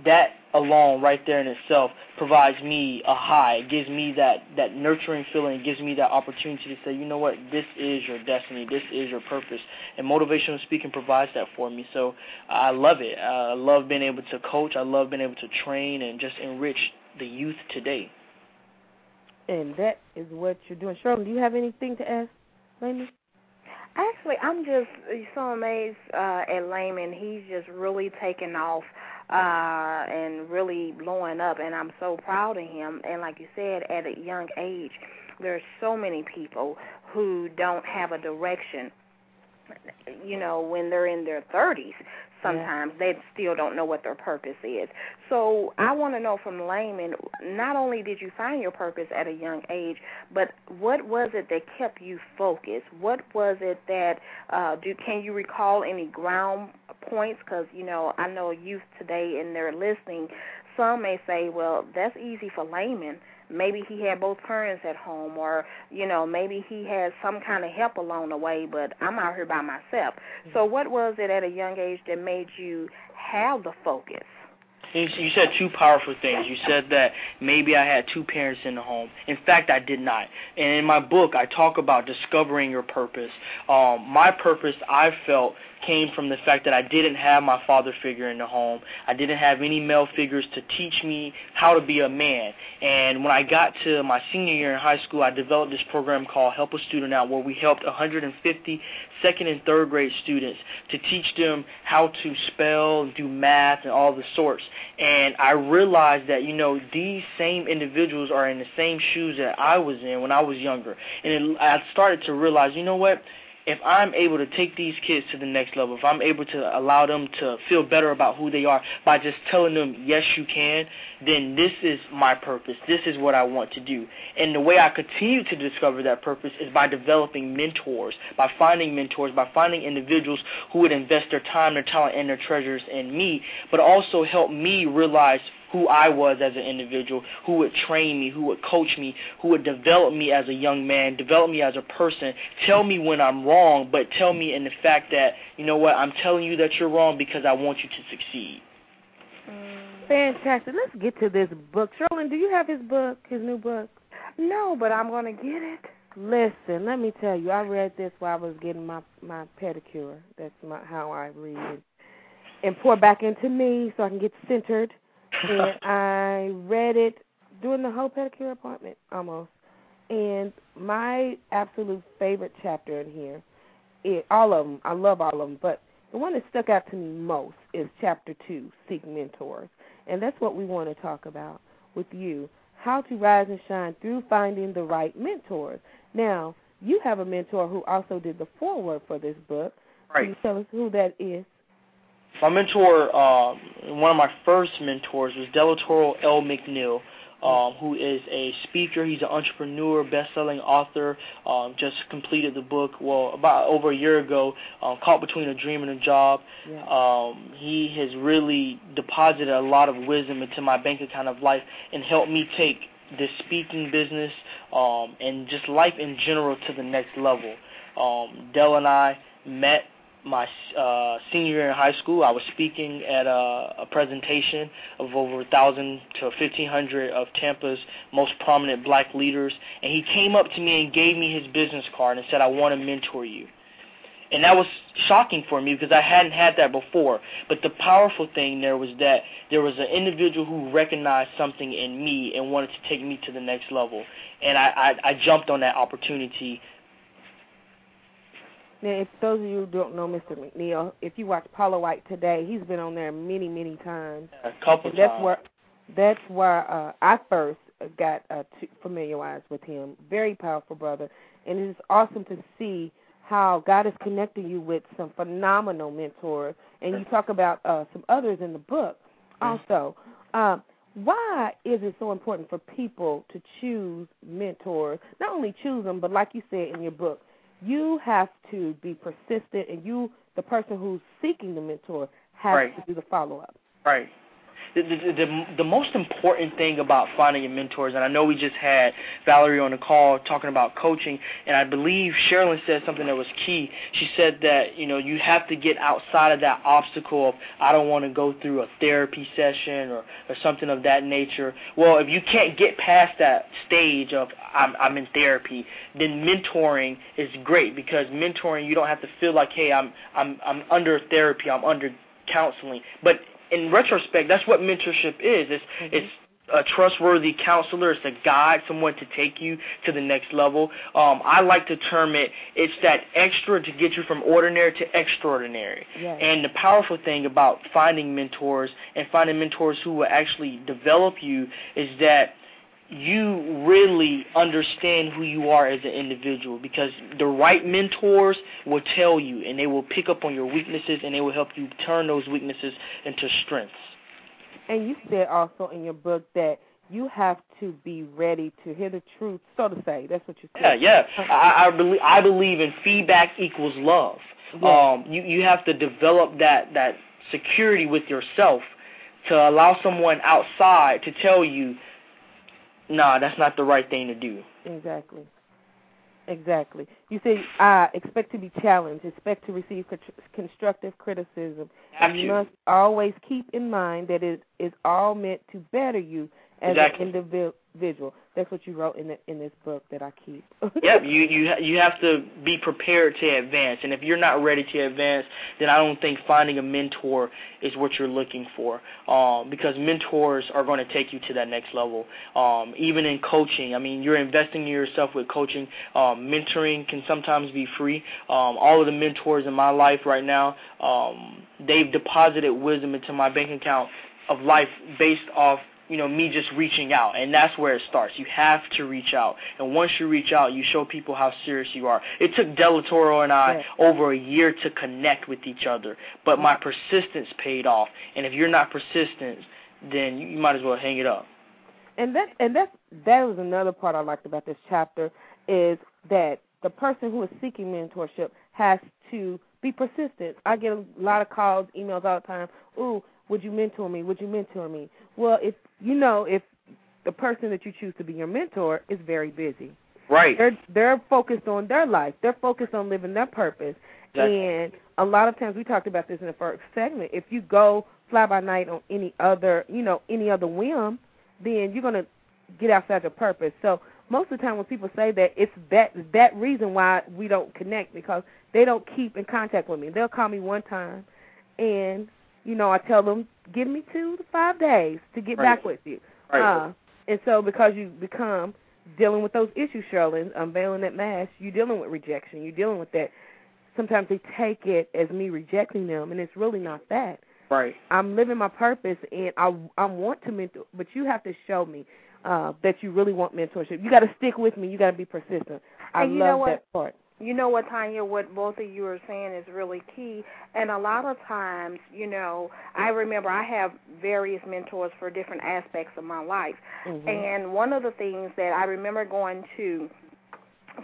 that alone right there in itself provides me a high. It gives me that that nurturing feeling. It gives me that opportunity to say, you know what, this is your destiny. This is your purpose. And motivational speaking provides that for me. So I love it. I love being able to coach. I love being able to train and just enrich the youth today. And that is what you're doing. Shirley, do you have anything to ask, Laymon? Actually, I'm just so amazed uh, at Laymon. He's just really taken off uh, and really blowing up, and I'm so proud of him. And like you said, at a young age, there's so many people who don't have a direction. You know, when they're in their 30s, sometimes yeah. they still don't know what their purpose is. So I want to know from Laymon, not only did you find your purpose at a young age, but what was it that kept you focused? What was it that uh, do? Can you recall any ground points? Because you know, I know youth today, and they're listening. Some may say, "Well, that's easy for Laymon." Maybe he had both parents at home or you know maybe he had some kind of help along the way but i'm out here by myself so what was it at a young age that made you have the focus you said two powerful things. You said that maybe I had two parents in the home. In fact, I did not. And in my book, I talk about discovering your purpose. Um, my purpose, I felt, came from the fact that I didn't have my father figure in the home. I didn't have any male figures to teach me how to be a man. And when I got to my senior year in high school, I developed this program called Help a Student Out where we helped 150 second and third grade students to teach them how to spell do math and all the sorts. And I realized that, you know, these same individuals are in the same shoes that I was in when I was younger. And it, I started to realize, you know what? If I'm able to take these kids to the next level, if I'm able to allow them to feel better about who they are by just telling them, yes, you can, then this is my purpose. This is what I want to do. And the way I continue to discover that purpose is by developing mentors, by finding mentors, by finding individuals who would invest their time, their talent, and their treasures in me, but also help me realize who I was as an individual, who would train me, who would coach me, who would develop me as a young man, develop me as a person, tell me when I'm wrong, but tell me in the fact that, you know what, I'm telling you that you're wrong because I want you to succeed. Mm. Fantastic. Let's get to this book. Cherilyn, do you have his book, his new book? No, but I'm going to get it. Listen, let me tell you, I read this while I was getting my my pedicure. That's my how I read it. And pour back into me so I can get centered and I read it during the whole pedicure appointment almost. And my absolute favorite chapter in here, it, all of them, I love all of them, but the one that stuck out to me most is chapter two, Seek Mentors. And that's what we want to talk about with you how to rise and shine through finding the right mentors. Now, you have a mentor who also did the foreword for this book. Right. Can you tell us who that is? My mentor, uh, one of my first mentors was Delatorro L. McNeal, um, who is a speaker. He's an entrepreneur, best-selling author. Um, just completed the book, well, about over a year ago, um, Caught Between a Dream and a Job. Yeah. Um, he has really deposited a lot of wisdom into my bank account of life and helped me take this speaking business um, and just life in general to the next level. Um, Dell and I met my uh, senior year in high school, I was speaking at a, a presentation of over a thousand to fifteen hundred of Tampa's most prominent black leaders, and he came up to me and gave me his business card and said, "I want to mentor you." And that was shocking for me because I hadn't had that before. But the powerful thing there was that there was an individual who recognized something in me and wanted to take me to the next level. And I, I, I jumped on that opportunity now, if those of you who don't know Mr. McNeal, if you watch Paula White today, he's been on there many, many times. A couple and that's times. where that's where uh, I first got uh, familiarized with him. Very powerful brother, and it is awesome to see how God is connecting you with some phenomenal mentors. And you talk about uh, some others in the book also. Uh, why is it so important for people to choose mentors? Not only choose them, but like you said in your book, you have to be persistent, and you, the person who's seeking the mentor, has right. to do the follow up. Right. The, the the the most important thing about finding your mentors, and I know we just had Valorie on the call talking about coaching, and I believe Cherilyn said something that was key. She said that you know you have to get outside of that obstacle of I don't want to go through a therapy session or or something of that nature. Well, if you can't get past that stage of I'm I'm in therapy, then mentoring is great because mentoring you don't have to feel like hey I'm I'm I'm under therapy, I'm under counseling. But in retrospect, that's what mentorship is. It's mm-hmm. it's a trustworthy counselor. It's a guide, someone to take you to the next level. Um, I like to term it, it's that extra to get you from ordinary to extraordinary. Yes. And the powerful thing about finding mentors and finding mentors who will actually develop you is that you really understand who you are as an individual because the right mentors will tell you and they will pick up on your weaknesses and they will help you turn those weaknesses into strengths. And you said also in your book that you have to be ready to hear the truth, so to say. That's what you said. Yeah, yeah. I, I believe I believe in feedback equals love. Yeah. Um, you you have to develop that that security with yourself to allow someone outside to tell you nah, that's not the right thing to do. Exactly. Exactly. You say, uh, expect to be challenged, expect to receive constructive criticism. And you must always keep in mind that it is all meant to better you as exactly. an individual. That's what you wrote in the, in this book that I keep. yep, you you you have to be prepared to advance, and if you're not ready to advance, then I don't think finding a mentor is what you're looking for. Um, because mentors are going to take you to that next level. Um, even in coaching, I mean, you're investing in yourself with coaching. Um, mentoring can sometimes be free. Um, all of the mentors in my life right now, um, they've deposited wisdom into my bank account of life based off you know me just reaching out and that's where it starts. You have to reach out and once you reach out you show people how serious you are. It took Delatorro and i over a year to connect with each other but my persistence paid off and if you're not persistent then you might as well hang it up. And that and that that was another part i liked about this chapter is that the person who is seeking mentorship has to be persistent. I get a lot of calls emails all the time ooh would you mentor me? Would you mentor me? Well, if you know if the person that you choose to be your mentor is very busy. Right. They're they're focused on their life. They're focused on living their purpose. Exactly. And a lot of times we talked about this in the first segment. If you go fly by night on any other, you know, any other whim, then you're gonna get outside your purpose. So most of the time when people say that, it's that that reason why we don't connect because they don't keep in contact with me. They'll call me one time, and you know, I tell them, give me two to five days to get right. back with you. Right. Uh, and so because you become dealing with those issues, Cherilyn, unveiling that mask, you're dealing with rejection. You're dealing with that. Sometimes they take it as me rejecting them, and it's really not that. Right. I'm living my purpose, and I I want to mentor, but you have to show me uh, that you really want mentorship. You got to stick with me. You got to be persistent. I and love that part. You know what, Tanya, what both of you are saying is really key. And a lot of times, you know, I remember I have various mentors for different aspects of my life. Mm-hmm. And one of the things that I remember going to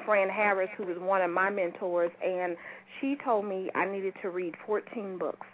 Fran Harris, who was one of my mentors, and she told me I needed to read 14 books.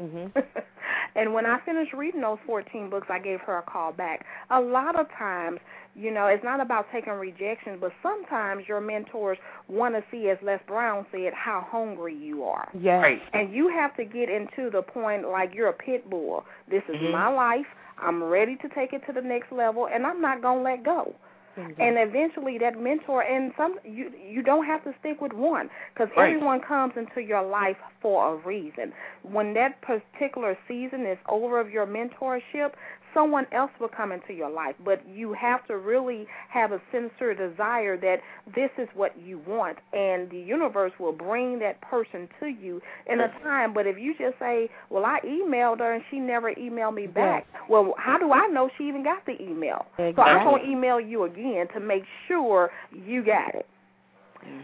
Mm-hmm. and when I finished reading those 14 books, I gave her a call back. A lot of times, you know, it's not about taking rejection, but sometimes your mentors want to see, as Les Brown said, how hungry you are. Yeah. Right. And you have to get into the point like you're a pit bull. This is mm-hmm. my life. I'm ready to take it to the next level, and I'm not going to let go. Mm-hmm. And eventually, that mentor and some you you don't have to stick with one because right. everyone comes into your life for a reason. When that particular season is over of your mentorship, someone else will come into your life. But you have to really have a sincere desire that this is what you want, and the universe will bring that person to you in a time. But if you just say, "Well, I emailed her and she never emailed me back," well, how do I know she even got the email? Exactly. So I'm gonna email you again to make sure you got it.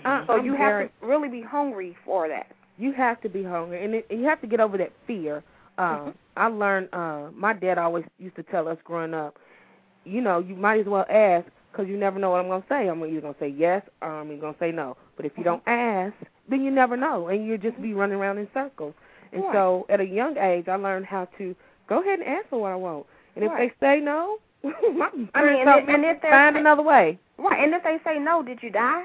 Uh, so you have to really be hungry for that. You have to be hungry, and, it, and you have to get over that fear. Um, mm-hmm. I learned. Uh, my dad always used to tell us growing up, you know, you might as well ask because you never know what I'm going to say. I'm either going to say yes or I'm going to say no. But if you don't ask, then you never know, and you'll just be running around in circles. And Right. so, at a young age, I learned how to go ahead and ask for what I want. And if Right. they say no, my I mean, and, if- and if find another way. right, and if they say no, did you die?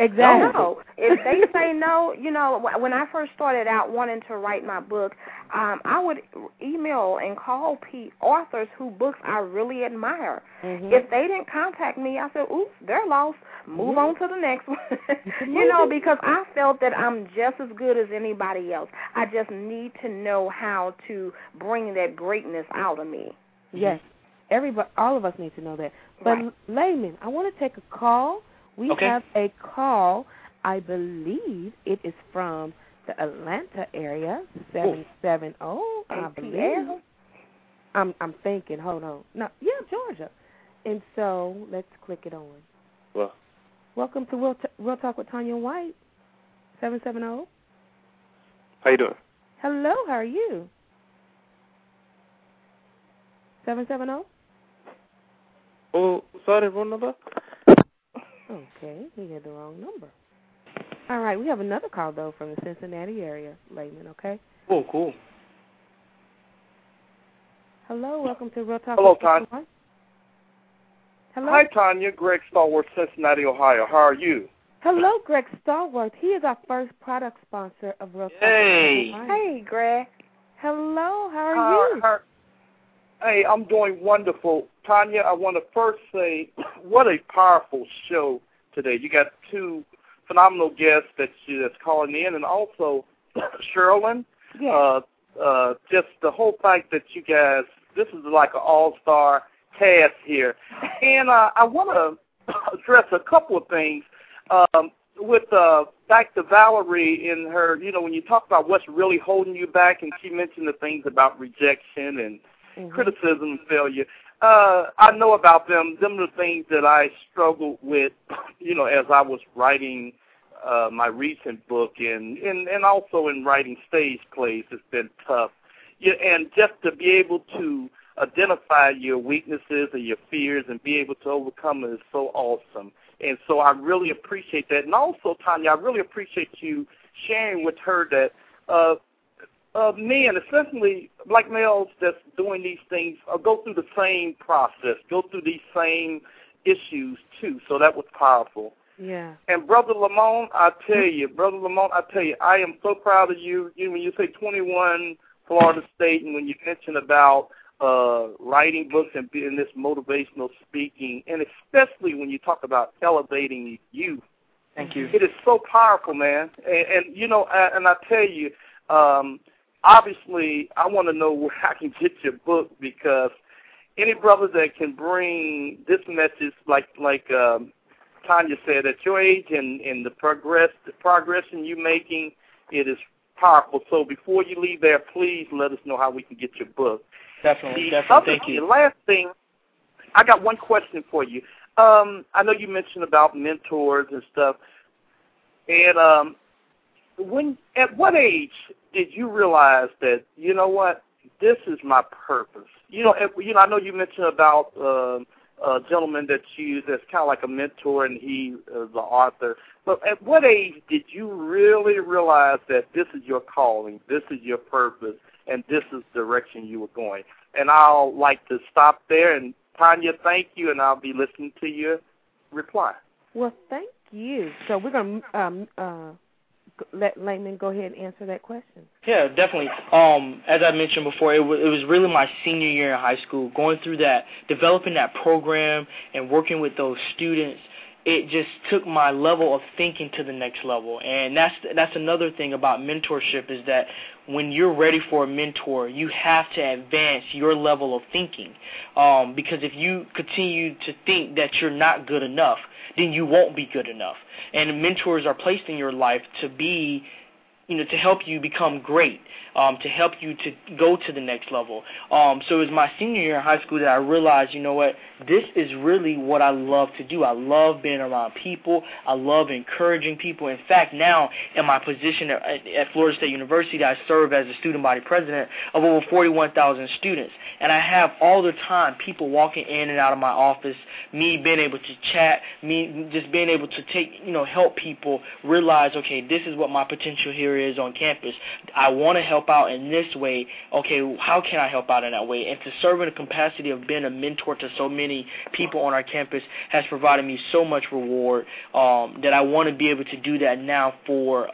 Exactly. No. If they say no, you know, when I first started out wanting to write my book, um, I would email and call pe- authors who books I really admire. Mhm. If they didn't contact me, I said, "Oops, they're lost. Move Yeah. on to the next one." you know, because I felt that I'm just as good as anybody else. I just need to know how to bring that greatness out of me. Yes. Everybody, all of us need to know that. But Right. Laymon, I want to take a call. We Okay. have a call. I believe it is from the Atlanta area, seven seven zero. I believe. I'm I'm thinking. Hold on. No, yeah, Georgia. And so let's click it on. Well, Welcome to Real, T- Real Talk with Tanya White. Seven seven zero. how you doing? Hello, how are you? Seven seven zero. Oh, sorry, wrong number. Okay, he had the wrong number. All right, we have another call though from the Cincinnati area, Laymon. Okay. Cool, cool. Hello, welcome to Real Talk. Hello, with Todd. White. Hello. Hi, Tanya. Greg Stallworth, Cincinnati, Ohio. How are you? Hello, Greg Stallworth. He is our first product sponsor of Real Talk. Hey. Hey, Greg. Hello, how are How- you? how- hey, I'm doing wonderful. Tanya, I want to first say what a powerful show today. You got two phenomenal guests that you, that's calling in, and also Cherilyn. Yes. Uh, uh, just the whole fact that you guys, this is like an all-star cast here. And uh, I want to address a couple of things. Um, with uh, back to Valorie in her, you know, when you talk about what's really holding you back, and she mentioned the things about rejection and Mhm. criticism and failure. Uh, I know about them. Them are the things that I struggled with, you know, as I was writing uh, my recent book, and, and and also in writing stage plays. It's been tough. Yeah, and just to be able to identify your weaknesses and your fears and be able to overcome it is so awesome. And so I really appreciate that. And also, Tanya, I really appreciate you sharing with her that uh, uh, men, especially black males that's doing these things, uh, go through the same process, go through these same issues too. So that was powerful. Yeah. And brother Lamont, I tell you, brother Lamont, I tell you, I am so proud of you. You when you say 21 Florida State, and when you mention about uh, writing books and being this motivational speaking, and especially when you talk about elevating youth. Thank you. It is so powerful, man. And, and you know, and and I tell you, um, obviously, I want to know where I can get your book because any brother that can bring this message, like like um, Tanya said, at your age and, and the progress, the progression you making, it is powerful. So before you leave there, please let us know how we can get your book. Definitely, The definitely. other- Thank The you. last thing, I got one question for you. Um, I know you mentioned about mentors and stuff, and um, when at what age did you realize that you know what this is my purpose? You know, at, you know, I know you mentioned about uh, a gentleman that you that's kind of like a mentor, and he is the author. But at what age did you really realize that this is your calling, this is your purpose, and this is the direction you were going? And I'll like to stop there. And Tanya, thank you, and I'll be listening to your reply. Well, thank you. So we're gonna um uh let Laymon go ahead and answer that question. Yeah, definitely. Um, as I mentioned before, it, w- it was really my senior year in high school, going through that, developing that program, and working with those students. It just took my level of thinking to the next level, and that's that's another thing about mentorship is that when you're ready for a mentor, you have to advance your level of thinking. Um, because if you continue to think that you're not good enough, then you won't be good enough. And mentors are placed in your life to be you know, to help you become great, um, to help you to go to the next level. Um, so it was my senior year in high school that I realized, you know what, this is really what I love to do. I love being around people. I love encouraging people. In fact, now in my position at, Florida State University, I serve as a student body president of over 41,000 students. And I have all the time people walking in and out of my office, me being able to chat, me just being able to take, you know, help people realize, okay, this is what my potential here is on campus. I want to help out in this way. Okay, how can I help out in that way? And to serve in the capacity of being a mentor to so many people on our campus has provided me so much reward um, that I want to be able to do that now for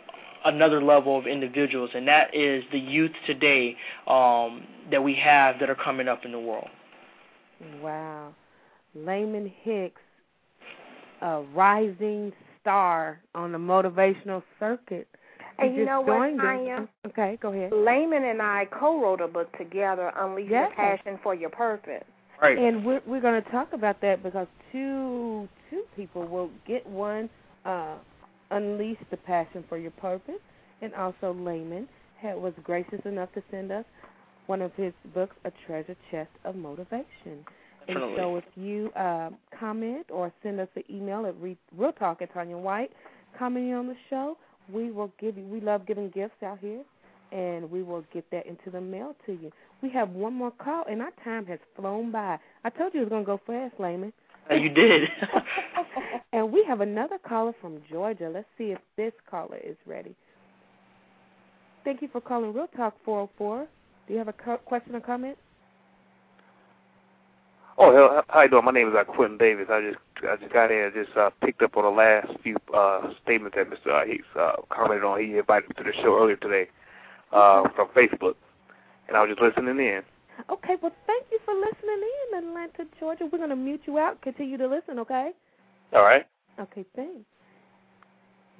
another level of individuals, and that is the youth today um, that we have that are coming up in the world. Wow. Laymon Hicks, a rising star on the motivational circuit. And you know what, joined. Tanya? Okay, go ahead. Laymon and I co-wrote a book together, Unleash Yes. Your Passion for Your Purpose. Right. And we're we're going to talk about that because two two people will get one uh, unleash the passion for your purpose, and also Laymon had, was gracious enough to send us one of his books, A Treasure Chest of Motivation. And so if you uh, comment or send us an email at re- Real Talk at Tanya White, commenting on the show, we will give you. We love giving gifts out here, and we will get that into the mail to you. We have one more call, and our time has flown by. I told you it was going to go fast, Laymon. Uh, you did. and we have another caller from Georgia. Let's see if this caller is ready. Thank you for calling Real Talk 404. Do you have a co- question or comment? Oh, hell, how you doing? My name is uh, Quentin Davis. I just I just got in and just uh, picked up on the last few uh, statements that Mr. Uh, Hicks uh, commented on. He invited me to the show earlier today uh, from Facebook, and I was just listening in. Okay, well, thank you for listening in, Atlanta, Georgia. We're going to mute you out. Continue to listen, okay? All right. Okay, thanks.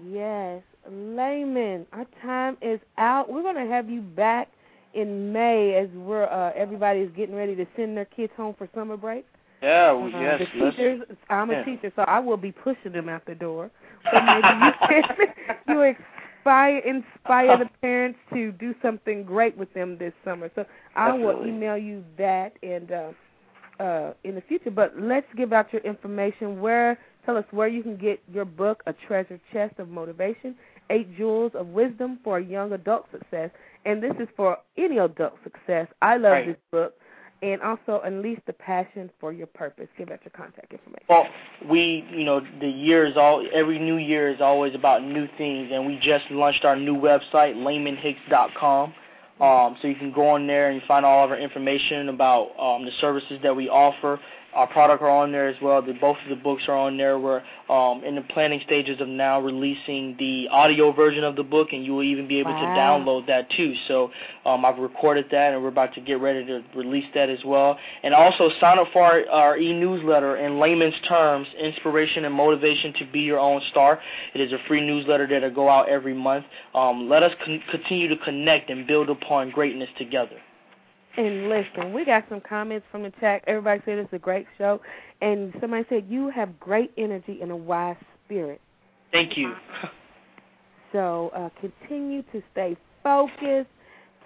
Yes, Laymon, our time is out. We're going to have you back in May as we're uh, everybody is getting ready to send their kids home for summer break. yeah, well, Uh, yes. the teachers. I'm a yeah. teacher, so I will be pushing them out the door. But maybe you can you inspire inspire the parents to do something great with them this summer. So I will email you that and uh, uh, in the future. But let's give out your information. Where tell us where you can get your book, A Treasure Chest of Motivation, Eight Jewels of Wisdom for Young Adult Success. And this is for any adult success. I love Right. this book and also unleash the passion for your purpose. Give out your contact information. Well, we, you know, the year is all every new year is always about new things, and we just launched our new website, laymonhicks.com. Um, so you can go on there and find all of our information about um, the services that we offer. Our product are on there as well. The, both of the books are on there. We're um, in the planning stages of now releasing the audio version of the book, and you will even be able to download that too. So um, I've recorded that, and we're about to get ready to release that as well. And also sign up for our, our e-newsletter in layman's terms, inspiration and motivation to be your own star. It is a free newsletter that'll go out every month. Um, let us con- continue to connect and build upon greatness together. And listen, we got some comments from the chat. Everybody said it's a great show. And somebody said you have great energy and a wise spirit. Thank you. So uh, continue to stay focused.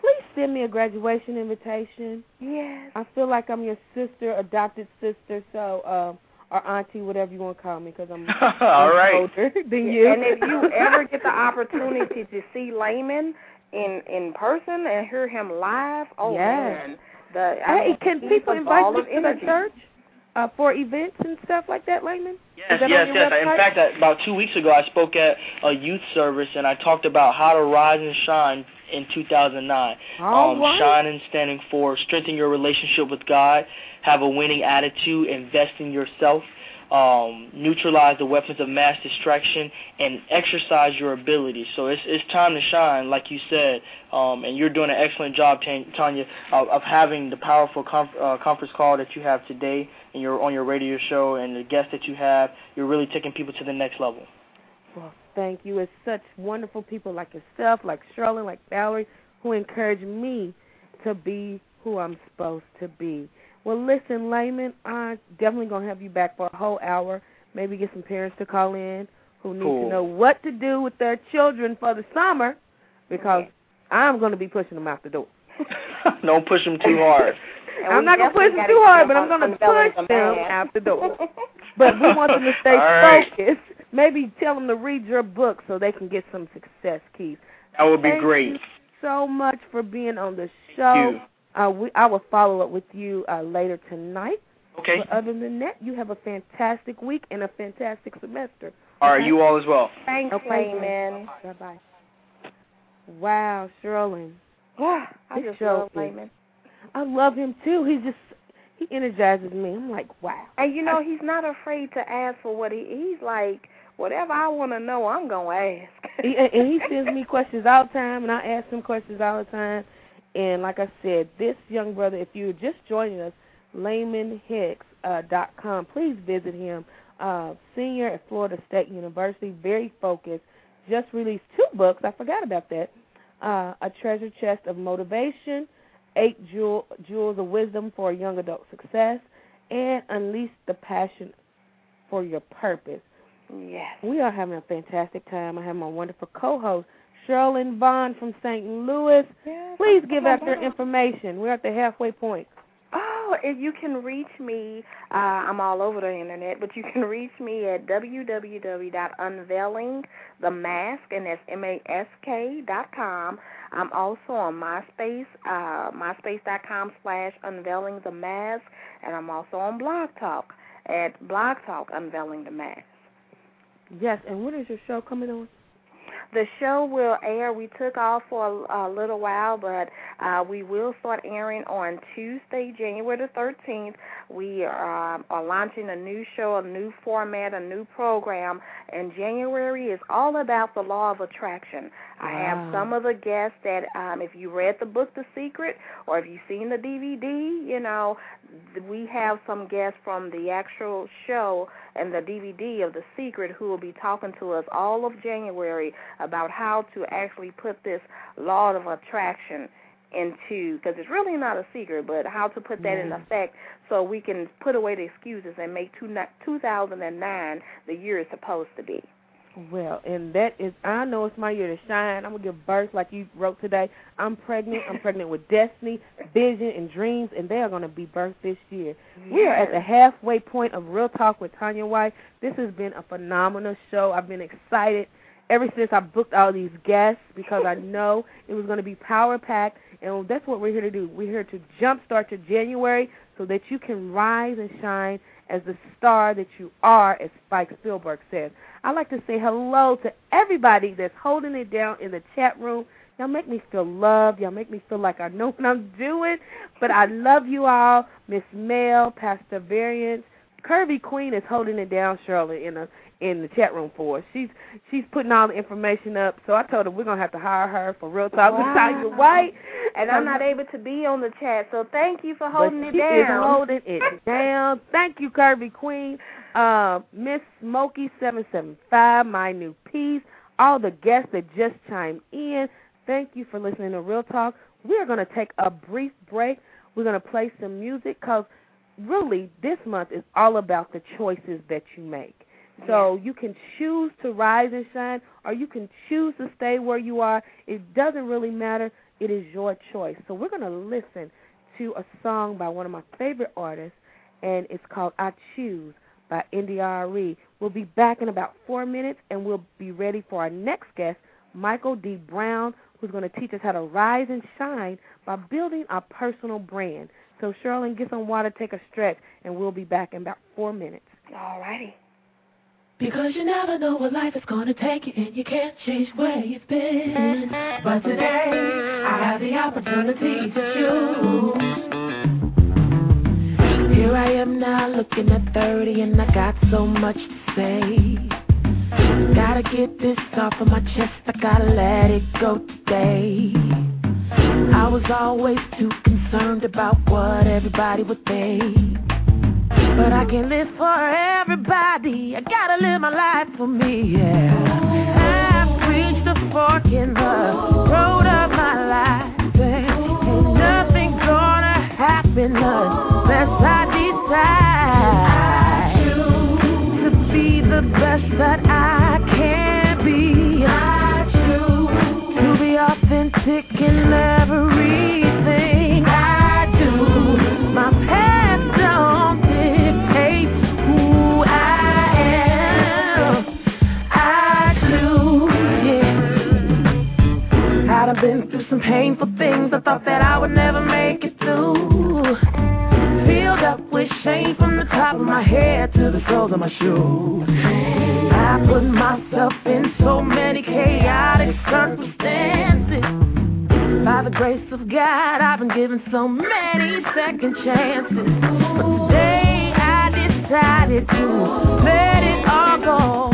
Please send me a graduation invitation. Yes. I feel like I'm your sister, adopted sister, so um, or auntie, whatever you want to call me, because I'm All much right. older than you. And if you ever get the opportunity to see Laymon in in person and hear him live, oh Yes. man, the I hey, mean, can people invite ball me to the church uh, for events and stuff like that, Laymon? Yes, that yes, yes. website? In fact, I, about two weeks ago, I spoke at a youth service and I talked about how to rise and shine in 2009. All um, right. Shining standing for strengthen your relationship with God, have a winning attitude, invest in yourself, um, neutralize the weapons of mass distraction, and exercise your abilities. So it's it's time to shine, like you said, um, and you're doing an excellent job, Tanya, of, of having the powerful conf- uh, conference call that you have today, and you're on your radio show, and the guests that you have. You're really taking people to the next level. Well, thank you. It's such wonderful people like yourself, like Shirley, like Valorie, who encourage me to be who I'm supposed to be. Well, listen, Laymon, I'm definitely going to have you back for a whole hour. Maybe get some parents to call in who need Cool. to know what to do with their children for the summer because I'm going to be pushing them out the door. Don't push them too hard. I'm not going to push them too hard, but I'm going to push them out the door. But we want them to stay All right. focused. Maybe tell them to read your book so they can get some success keys. That would be Thank great. you so much for being on the Thank show. You. Uh, we, I will follow up with you uh, later tonight. Okay. But other than that, you have a fantastic week and a fantastic semester. All right, you all as well. Thanks, Okay. Laymon. Bye bye. Wow, Cherilyn. I This just show love Laymon. I love him too. He's just he energizes me. I'm like, wow. And you know, he's not afraid to ask for what he he's like, whatever I want to know, I'm going to ask. and he sends me questions all the time, and I ask him questions all the time. And like I said, this young brother, if you're just joining us, LaymonHicks uh, please visit him. Uh, senior at Florida State University, very focused. Just released two books. I forgot about that. Uh, a treasure chest of motivation, eight jewel, jewels of wisdom for young adult success, and unleash the passion for your purpose. yes. We are having a fantastic time. I have my wonderful co-host, Cherilyn Vonn from St. Louis. yes. Please give us your information. We're at the halfway point. Oh, and you can reach me. Uh, I'm all over the internet, but you can reach me at www.unveilingthemask, and that's M-A-S-K dot com. I'm also on MySpace, uh, myspace.com slash unveiling the mask, and I'm also on Blog Talk at Blog Talk Unveiling the Mask. Yes, and when is your show coming on? The show will air. We took off for a, a little while, but uh, we will start airing on Tuesday, January the 13th. We are, um, are launching a new show, a new format, a new program, and January is all about the law of attraction. I have some of the guests that, um, if you read the book The Secret or if you've seen the DVD, you know, we have some guests from the actual show and the DVD of The Secret who will be talking to us all of January about how to actually put this law of attraction into because it's really not a secret, but how to put that in effect so we can put away the excuses and make two, 2009 the year it's supposed to be. Well, and that is, I know it's my year to shine. I'm going to give birth like you wrote today. I'm pregnant. I'm pregnant with destiny, vision, and dreams, and they are going to be birthed this year. We are at the halfway point of Real Talk with Tanya White. This has been a phenomenal show. I've been excited ever since I booked all these guests because I know it was going to be power packed, and that's what we're here to do. We're here to jumpstart your January so that you can rise and shine as the star that you are, as Spike Spielberg says. I'd like to say hello to everybody that's holding it down in the chat room. Y'all make me feel loved. Y'all make me feel like I know what I'm doing. But I love you all. Miss Mel, Pastor Variance, Curvy Queen is holding it down, Shirley, in a in the chat room for us. She's she's putting all the information up. So I told her we're gonna have to hire her for real talk with Tanya White. And I'm not able to be on the chat, so thank you for But holding it she down. is holding it down. Thank you, Kirby Queen. Uh, Miss Smokey seven seven five, my new piece. All the guests that just chimed in. Thank you for listening to Real Talk. We are going to take a brief break. We're going to play some music because really this month is all about the choices that you make. So you can choose to rise and shine, or you can choose to stay where you are. It doesn't really matter. It is your choice. So we're going to listen to a song by one of my favorite artists, and it's called I Choose by India.Arie. We'll be back in about four minutes, and we'll be ready for our next guest, Michael D. Brown, who's going to teach us how to rise and shine by building our personal brand. So, Cherilyn, get some water, take a stretch, and we'll be back in about four minutes. All righty. Because you never know what life is gonna take you and you can't change where you've been. But today, I have the opportunity to choose. Here I am now looking at 30 and I got so much to say. Gotta get this off of my chest, I gotta let it go today. I was always too concerned about what everybody would think. But I can't live for everybody. I gotta live my life for me, yeah. I've reached the fork in the road of my life. Ain't nothing gonna happen unless I decide to be the best that I can be. I choose to be authentic in everything things. I thought that I would never make it through. Filled up with shame from the top of my head to the soles of my shoes. I put myself in so many chaotic circumstances. By the grace of God, I've been given so many second chances. But today I decided to let it all go.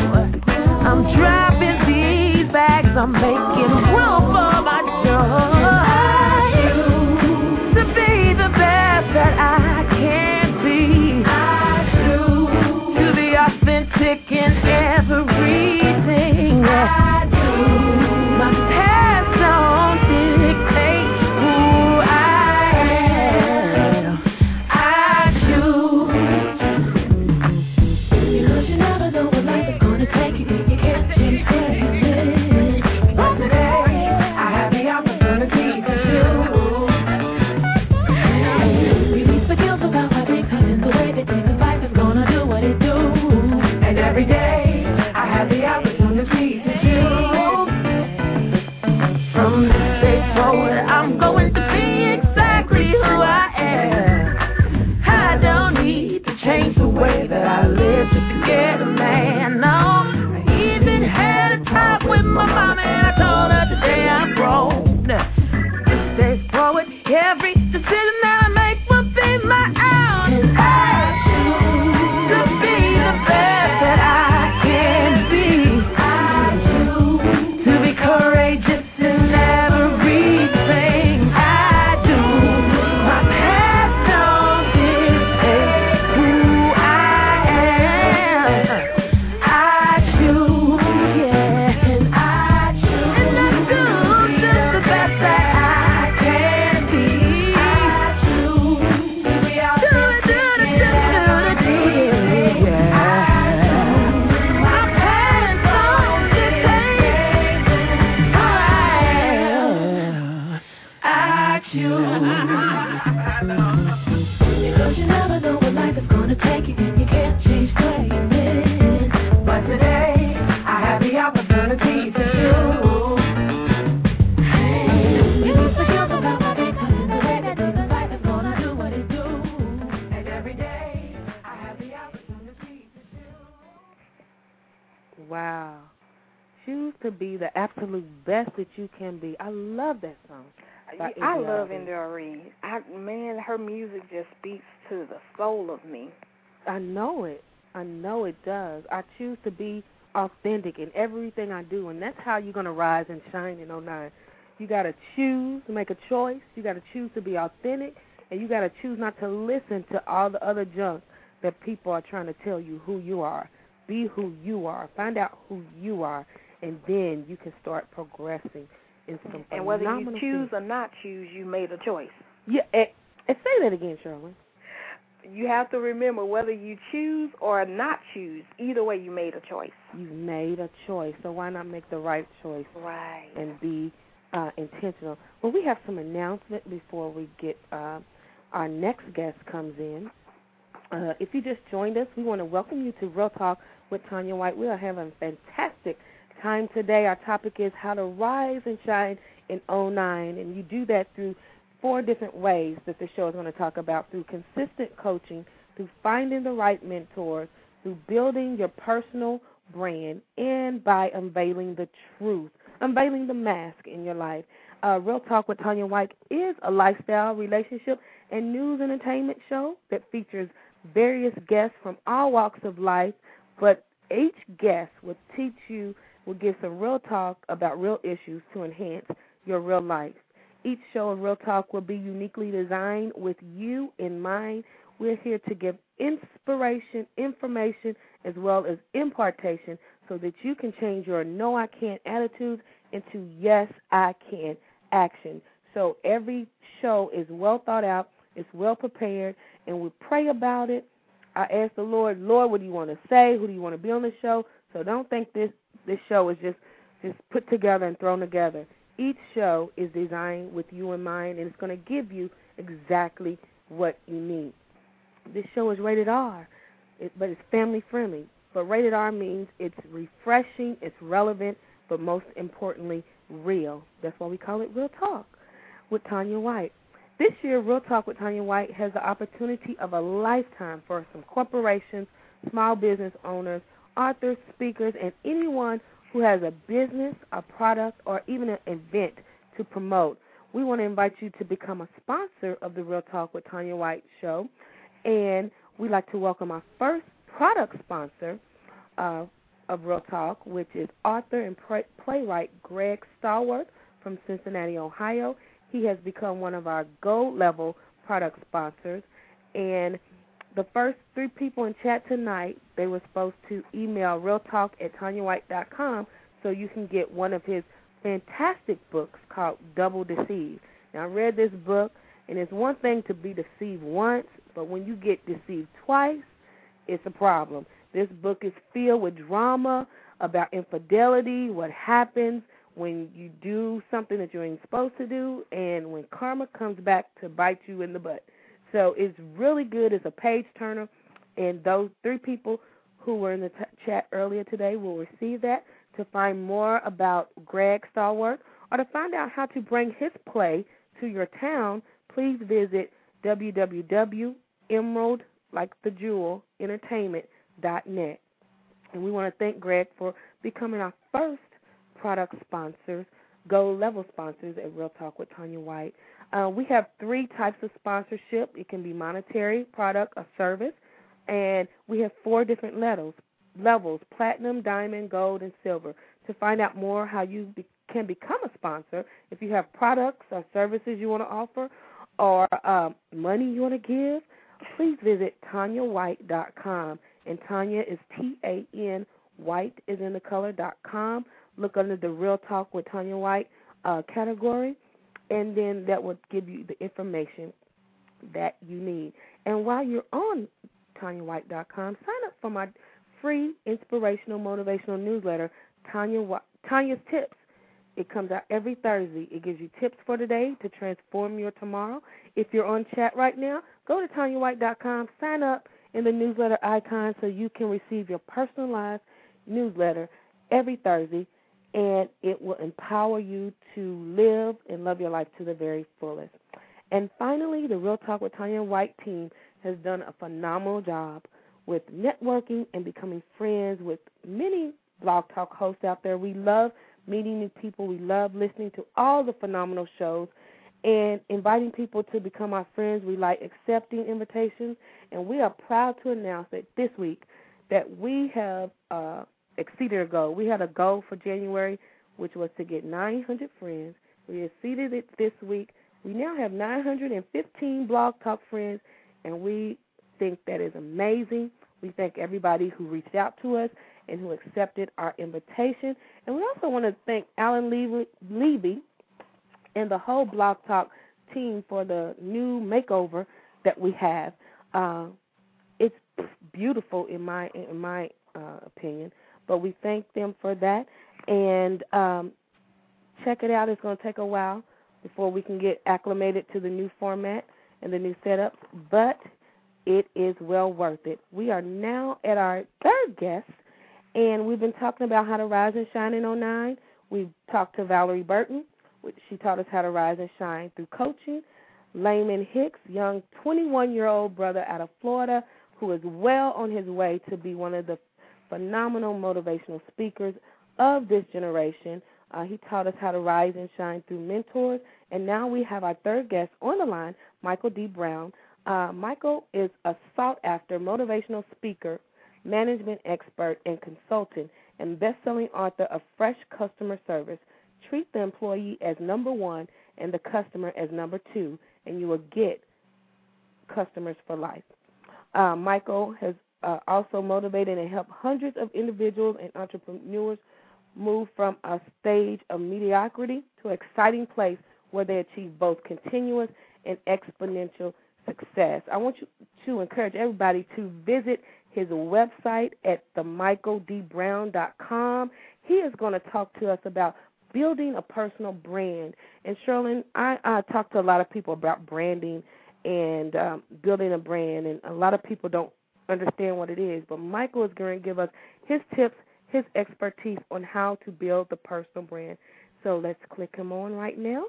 I'm dropping these bags, I'm making room for my joy. Everything. My best that you can be. I love that song. I love. Indira Reed. I man, her music just speaks to the soul of me. I know it. I know it does. I choose to be authentic in everything I do, and that's how you're going to rise and shine in 09. You got to choose to make a choice. You got to choose to be authentic, and you got to choose not to listen to all the other junk that people are trying to tell you who you are. Be who you are. Find out who you are, and then you can start progressing in some And whether you choose things. or not choose, you made a choice. Yeah, and, and say that again, Shirley. You have to remember whether you choose or not choose. Either way, you made a choice. You've made a choice, so why not make the right choice? Right. and be uh, intentional. Well, we have some announcement before we get uh, our next guest comes in. Uh, if you just joined us, we want to welcome you to Real Talk with Tanya White. We are having a fantastic time today. Our topic is how to rise and shine in 09, and you do that through four different ways that the show is going to talk about through consistent coaching, through finding the right mentors, through building your personal brand, and by unveiling the truth, unveiling the mask in your life. Uh, Real Talk with Tanya White is a lifestyle, relationship, and news entertainment show that features various guests from all walks of life, but each guest will teach you, will give some real talk about real issues to enhance your real life. Each show of Real Talk will be uniquely designed with you in mind. We're here to give inspiration, information, as well as impartation so that you can change your no, I can't attitudes into yes, I can action. So every show is well thought out, it's well prepared, and we pray about it. I ask the Lord, Lord, what do you want to say? Who do you want to be on the show? So don't think this this show is just just put together and thrown together. Each show is designed with you in mind, and it's going to give you exactly what you need. This show is rated R, but it's family friendly. But rated R means it's refreshing, it's relevant, but most importantly, real. That's why we call it Real Talk with Tanya White. This year, Real Talk with Tanya White has the opportunity of a lifetime for some corporations, small business owners, authors, speakers, and anyone who has a business, a product, or even an event to promote. we want to invite you to become a sponsor of the Real Talk with Tanya White show. And we'd like to welcome our first product sponsor uh, of Real Talk, which is author and playwright Greg Stallworth from Cincinnati, Ohio. He has become one of our gold level product sponsors. And the first three people in chat tonight, they were supposed to email realtalk at tanyawhite.com so you can get one of his fantastic books called Double Deceived. Now, I read this book, and it's one thing to be deceived once, but when you get deceived twice, it's a problem. This book is filled with drama about infidelity, what happens when you do something that you ain't supposed to do, and when karma comes back to bite you in the butt. So it's really good. It's a page turner, and those three people who were in the t- chat earlier today will receive that. To find more about Greg Stallworth or to find out how to bring his play to your town, please visit www.emerald, like the jewel, entertainment.net. And we want to thank Greg for becoming our first product sponsors, gold level sponsors at Real Talk with Tanya White. Uh, we have three types of sponsorship. It can be monetary, product, or service, and we have four different levels: levels: platinum, diamond, gold, and silver. To find out more how you be- can become a sponsor, if you have products or services you want to offer, or um, money you want to give, please visit TanyaWhite.com. And Tanya is T A N White is in the color dot com. Look under the Real Talk with Tanya White uh, category and then that will give you the information that you need. And while you're on TanyaWhite.com, sign up for my free inspirational motivational newsletter, Tanya Tanya's Tips. It comes out every Thursday. It gives you tips for today to transform your tomorrow. If you're on chat right now, go to TanyaWhite.com, sign up in the newsletter icon so you can receive your personalized newsletter every Thursday and it will empower you to live and love your life to the very fullest. And finally, the Real Talk with Tanya White team has done a phenomenal job with networking and becoming friends with many blog talk hosts out there. We love meeting new people. We love listening to all the phenomenal shows and inviting people to become our friends. We like accepting invitations, and we are proud to announce that this week that we have uh, exceeded a goal. We had a goal for January, which was to get 900 friends. We exceeded it this week. We now have 915 Blog Talk friends, and we think that is amazing. We thank everybody who reached out to us and who accepted our invitation. And we also want to thank Alan Levy and the whole Blog Talk team for the new makeover that we have. Uh, it's beautiful in my in my uh, opinion but we thank them for that. And um, check it out. It's going to take a while before we can get acclimated to the new format and the new setup, but it is well worth it. We are now at our third guest, and we've been talking about how to rise and shine in 09. We've talked to Valorie Burton. She taught us how to rise and shine through coaching. Laymon Hicks, young 21 year old brother out of Florida, who is well on his way to be one of the phenomenal motivational speakers of this generation. Uh, he taught us how to rise and shine through mentors. And now we have our third guest on the line, Michael D. Brown. Uh, Michael is a sought after motivational speaker, management expert, and consultant, and best selling author of Fresh Customer Service. Treat the employee as number one and the customer as number two, and you will get customers for life. Uh, Michael has uh, also motivated and helped hundreds of individuals and entrepreneurs move from a stage of mediocrity to an exciting place where they achieve both continuous and exponential success. I want you to encourage everybody to visit his website at themichaeldbrown.com. He is going to talk to us about building a personal brand. And Cherilyn, I, I talk to a lot of people about branding and um, building a brand, and a lot of people don't understand what it is. But Michael is going to give us his tips, his expertise on how to build the personal brand. So let's click him on right now.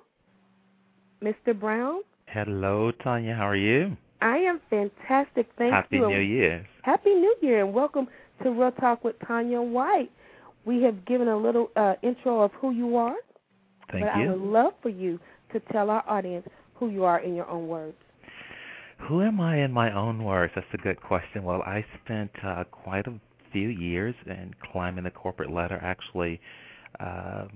Mr. Brown. Hello, Tanya. How are you? I am fantastic. Thank Happy you. Happy New Year. Happy New Year, and welcome to Real Talk with Tanya White. We have given a little uh, intro of who you are. Thank but you. I would love for you to tell our audience who you are in your own words. Who am I in my own words? That's a good question. Well, I spent uh, quite a few years in climbing the corporate ladder. Actually, uh,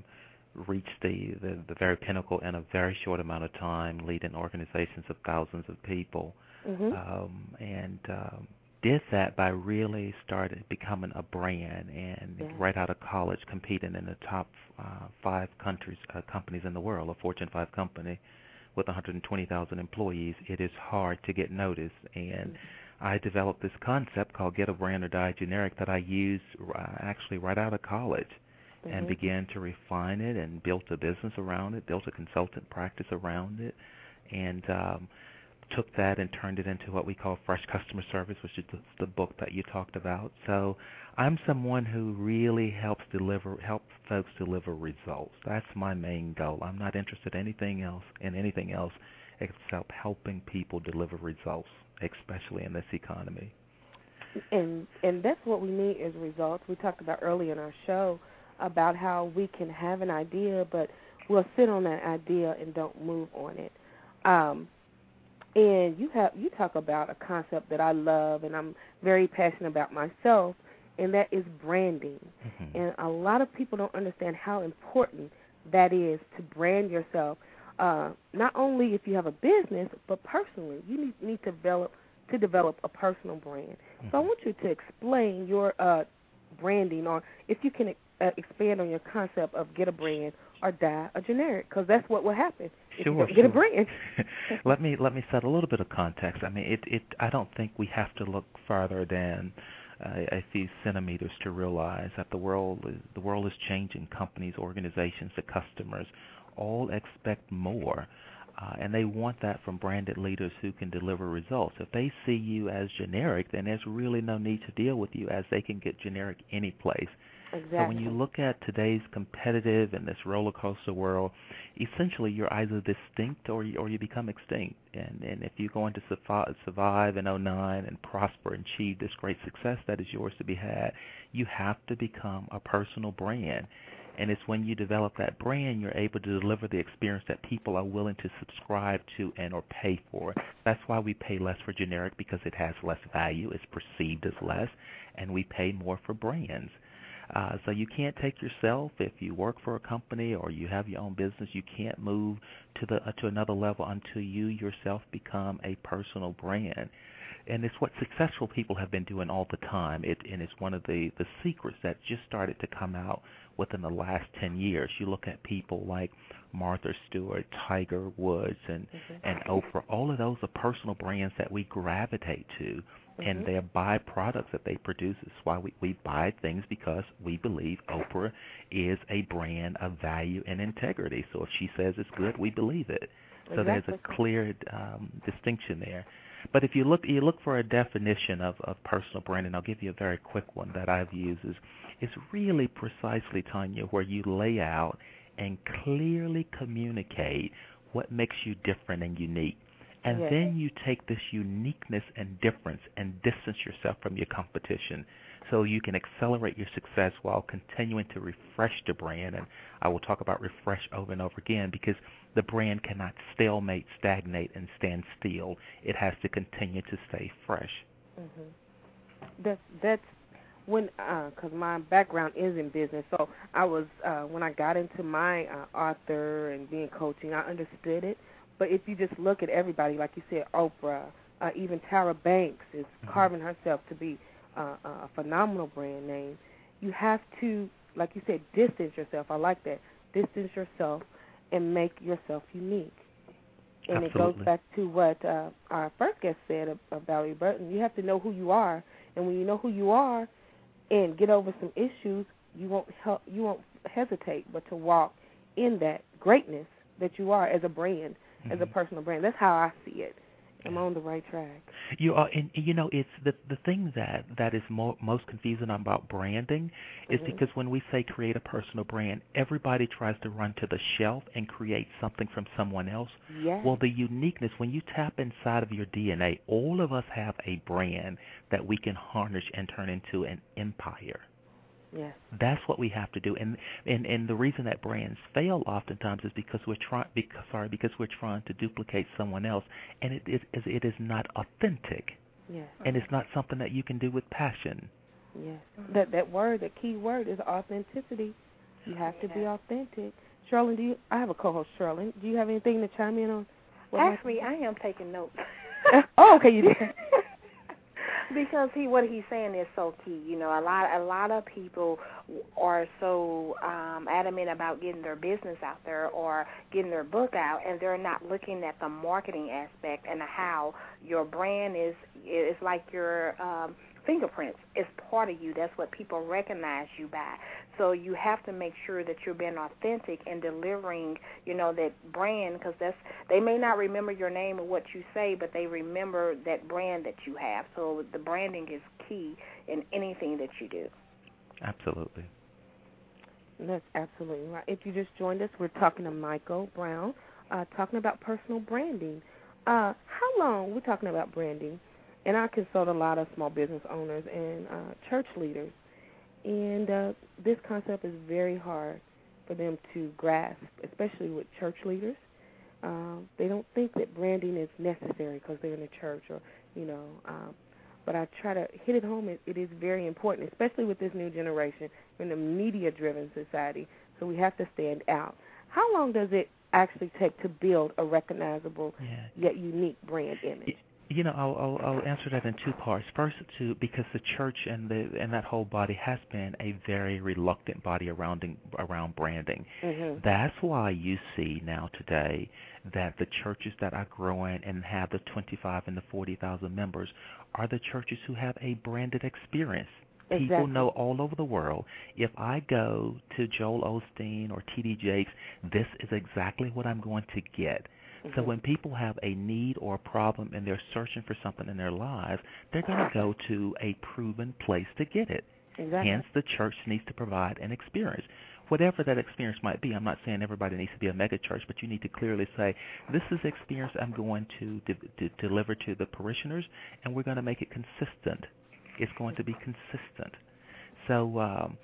reached the, the the very pinnacle in a very short amount of time, leading organizations of thousands of people, mm-hmm. um, and um, did that by really starting becoming a brand and yeah. right out of college competing in the top uh, five countries uh, companies in the world, a Fortune 5 company with 120,000 employees. It is hard to get noticed, and mm-hmm. I developed this concept called Get a Brand or Die Generic that I used uh, actually right out of college. Mm-hmm. And began to refine it and built a business around it, built a consultant practice around it, and um, took that and turned it into what we call fresh customer service, which is the, the book that you talked about. So I'm someone who really helps deliver helps folks deliver results. That's my main goal. I'm not interested in anything else in anything else except helping people deliver results, especially in this economy. And and that's what we need is results. We talked about earlier in our show about how we can have an idea, but we'll sit on that idea and don't move on it. Um, and you have you talk about a concept that I love and I'm very passionate about myself, and that is branding. Mm-hmm. And a lot of people don't understand how important that is to brand yourself. Uh, not only if you have a business, but personally, you need, need to develop to develop a personal brand. Mm-hmm. So I want you to explain your uh, branding, or if you can uh, expand on your concept of get a brand or die a generic, because that's what will happen. Sure, get sure. a brand. let me let me set a little bit of context. I mean, it it. I don't think we have to look farther than uh, a few centimeters to realize that the world is, the world is changing. Companies, organizations, the customers all expect more. Uh, and they want that from branded leaders who can deliver results. If they see you as generic, then there's really no need to deal with you as they can get generic any place. Exactly. So when you look at today's competitive and this roller coaster world, essentially you're either distinct or you, or you become extinct. And and if you're going to survive, survive in 09 and prosper and achieve this great success that is yours to be had, you have to become a personal brand. And it's when you develop that brand, you're able to deliver the experience that people are willing to subscribe to and or pay for. That's why we pay less for generic because it has less value, it's perceived as less, and we pay more for brands. Uh, so you can't take yourself if you work for a company or you have your own business. You can't move to the uh, to another level until you yourself become a personal brand. And it's what successful people have been doing all the time. It and it's one of the the secrets that just started to come out within the last 10 years. You look at people like Martha Stewart, Tiger Woods, and mm-hmm. and Oprah. All of those are personal brands that we gravitate to mm-hmm. and they're byproducts that they produce. It's why we, we buy things because we believe Oprah is a brand of value and integrity. So if she says it's good, we believe it. So exactly. there's a clear um, distinction there. But if you look you look for a definition of, of personal branding, I'll give you a very quick one that I've used is it's really precisely Tanya where you lay out and clearly communicate what makes you different and unique. And yes. then you take this uniqueness and difference and distance yourself from your competition so you can accelerate your success while continuing to refresh the brand. And I will talk about refresh over and over again because the brand cannot stalemate, stagnate, and stand still. It has to continue to stay fresh. Mm-hmm. That's that's when because uh, my background is in business, so I was uh, when I got into my uh, author and being coaching, I understood it. But if you just look at everybody, like you said, Oprah, uh, even Tyra Banks is mm-hmm. carving herself to be uh, a phenomenal brand name. You have to, like you said, distance yourself. I like that. Distance yourself and make yourself unique. And Absolutely. it goes back to what uh, our first guest said of Valorie Burton. You have to know who you are, and when you know who you are, and get over some issues, you won't help, you won't hesitate but to walk in that greatness that you are as a brand, mm-hmm. as a personal brand. That's how I see it. I'm on the right track. You are, and you know, it's the the thing that that is mo- most confusing about branding is mm-hmm. because when we say create a personal brand, everybody tries to run to the shelf and create something from someone else. Yes. Well, the uniqueness when you tap inside of your DNA, all of us have a brand that we can harness and turn into an empire. Yes. That's what we have to do, and and and the reason that brands fail oftentimes is because we're trying, because sorry, because we're trying to duplicate someone else, and it is it is not authentic. Yes. And it's not something that you can do with passion. Yes. Mm-hmm. That that word, that key word, is authenticity. You have to be authentic. Cherilyn, do you? I have a co-host, Cherilyn. Do you have anything to chime in on? Actually, I am taking notes. oh, okay, you did. Because he what he's saying is so key. You know, a lot a lot of people are so um adamant about getting their business out there or getting their book out and they're not looking at the marketing aspect and how your brand is It's like your um fingerprints is part of you. That's what people recognize you by. So you have to make sure that you're being authentic and delivering, you know, that brand because that's they may not remember your name or what you say, but they remember that brand that you have. So the branding is key in anything that you do. Absolutely. That's absolutely right. If you just joined us, we're talking to Michael Brown, uh, talking about personal branding. Uh, how long we're talking about branding? And I consult a lot of small business owners and uh, church leaders, and uh, this concept is very hard for them to grasp, especially with church leaders. Um, they don't think that branding is necessary because they're in a church, or you know. Um, but I try to hit it home. It, it is very important, especially with this new generation in a media-driven society. So we have to stand out. How long does it actually take to build a recognizable yeah. yet unique brand image? You know, I'll, I'll I'll answer that in two parts. First, to because the church and the and that whole body has been a very reluctant body around around branding. Mm-hmm. That's why you see now today that the churches that are growing and have the 25 and the 40,000 members are the churches who have a branded experience. Exactly. People know all over the world. If I go to Joel Osteen or T.D. Jakes, this is exactly what I'm going to get. Mm-hmm. So when people have a need or a problem and they're searching for something in their lives, they're going to go to a proven place to get it. Exactly. Hence, the church needs to provide an experience. Whatever that experience might be, I'm not saying everybody needs to be a mega church, but you need to clearly say, this is the experience I'm going to, de- de- deliver to the parishioners, and we're going to make it consistent. It's going to be consistent. So um,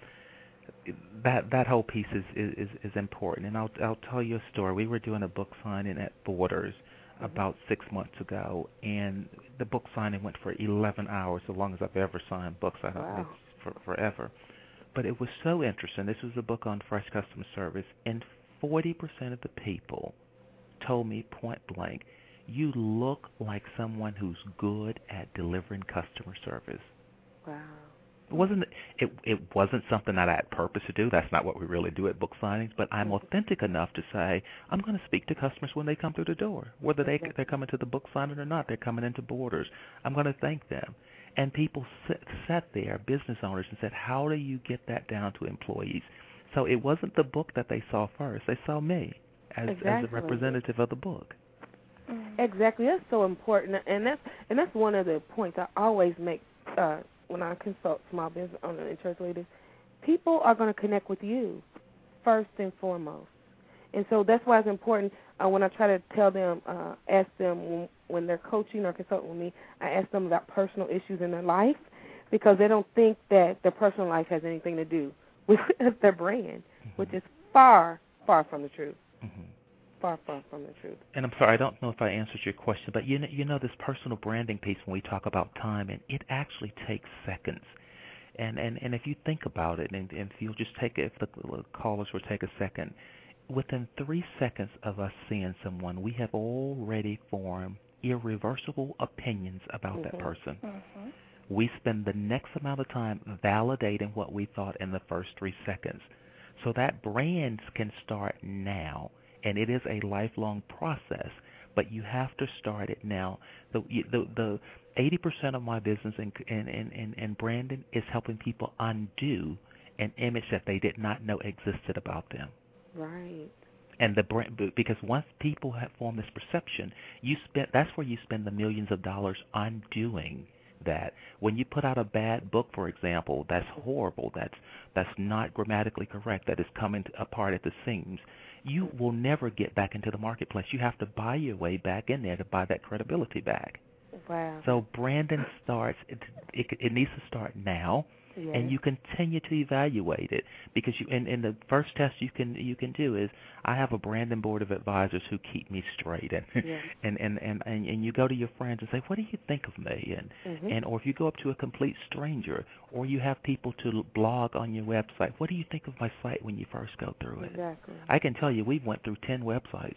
that that whole piece is, is is important. And I'll I'll tell you a story. We were doing a book signing at Borders Mm-hmm. about six months ago, and the book signing went for 11 hours, the longest I've ever signed books. I don't Wow. for forever. But it was so interesting. This was a book on fresh customer service, and 40% of the people told me point blank, "You look like someone who's good at delivering customer service." Wow. It wasn't it it wasn't something that I had purpose to do. That's not what we really do at book signings. But I'm authentic enough to say I'm going to speak to customers when they come through the door, whether they they're coming to the book signing or not. They're coming into Borders. I'm going to thank them. And people sit, sat there, business owners, and said, "How do you get that down to employees?" So it wasn't the book that they saw first. They saw me as as a representative of the book. Exactly. That's so important, and that's and that's one of the points I always make uh, when I consult small business owners and church leaders. People are going to connect with you first and foremost, and so that's why it's important. Uh, when I try to tell them, uh, ask them when, when they're coaching or consulting with me, I ask them about personal issues in their life because they don't think that their personal life has anything to do with their brand, which is far, far from the truth. hmm Far, far from the truth. and I'm sorry, I don't know if I answered your question, but you know, you know this personal branding piece when we talk about time, and it actually takes seconds. And and and if you think about it, and, and if you'll just take it, if the callers will take a second, within three seconds of us seeing someone, we have already formed irreversible opinions about that Mhm. person. Mm-hmm. We spend the next amount of time validating what we thought in the first three seconds. So that brand can start now, and it is a lifelong process. But you have to start it now. The the the eighty percent of my business in in, in in in branding is helping people undo an image that they did not know existed about them. Right. And the brand because once people have formed this perception, you spend that's where you spend the millions of dollars undoing that. When you put out a bad book, for example, that's horrible, that's that's not grammatically correct, that is coming apart at the seams, you will never get back into the marketplace. You have to buy your way back in there to buy that credibility back. Wow. So branding starts. It, it it needs to start now, Yes. and you continue to evaluate it because you and, and the first test you can you can do is I have a branding board of advisors who keep me straight and Yes. and, and and and and you go to your friends and say what do you think of me and Mhm. and or if you go up to a complete stranger or you have people to blog on your website what do you think of my site when you first go through it Exactly. I can tell you we went through 10 websites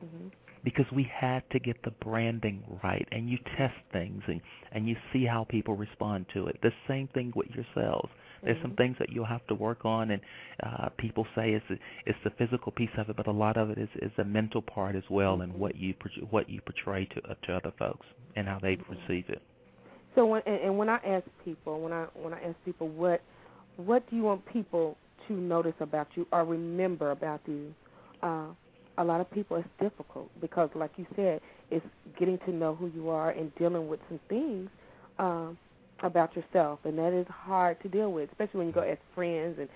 hmm because we had to get the branding right and you test things and and you see how people respond to it the same thing with yourselves there's some Mhm. things that you'll have to work on and uh people say it's it's the physical piece of it but a lot of it is is the mental part as well and Mhm. what you what you portray to uh, to other folks and how they perceive it So when and, and when I ask people, when I when I ask people what what do you want people to notice about you or remember about you, uh, a lot of people it's difficult because, like you said, it's getting to know who you are and dealing with some things um, about yourself, and that is hard to deal with, especially when you go as friends and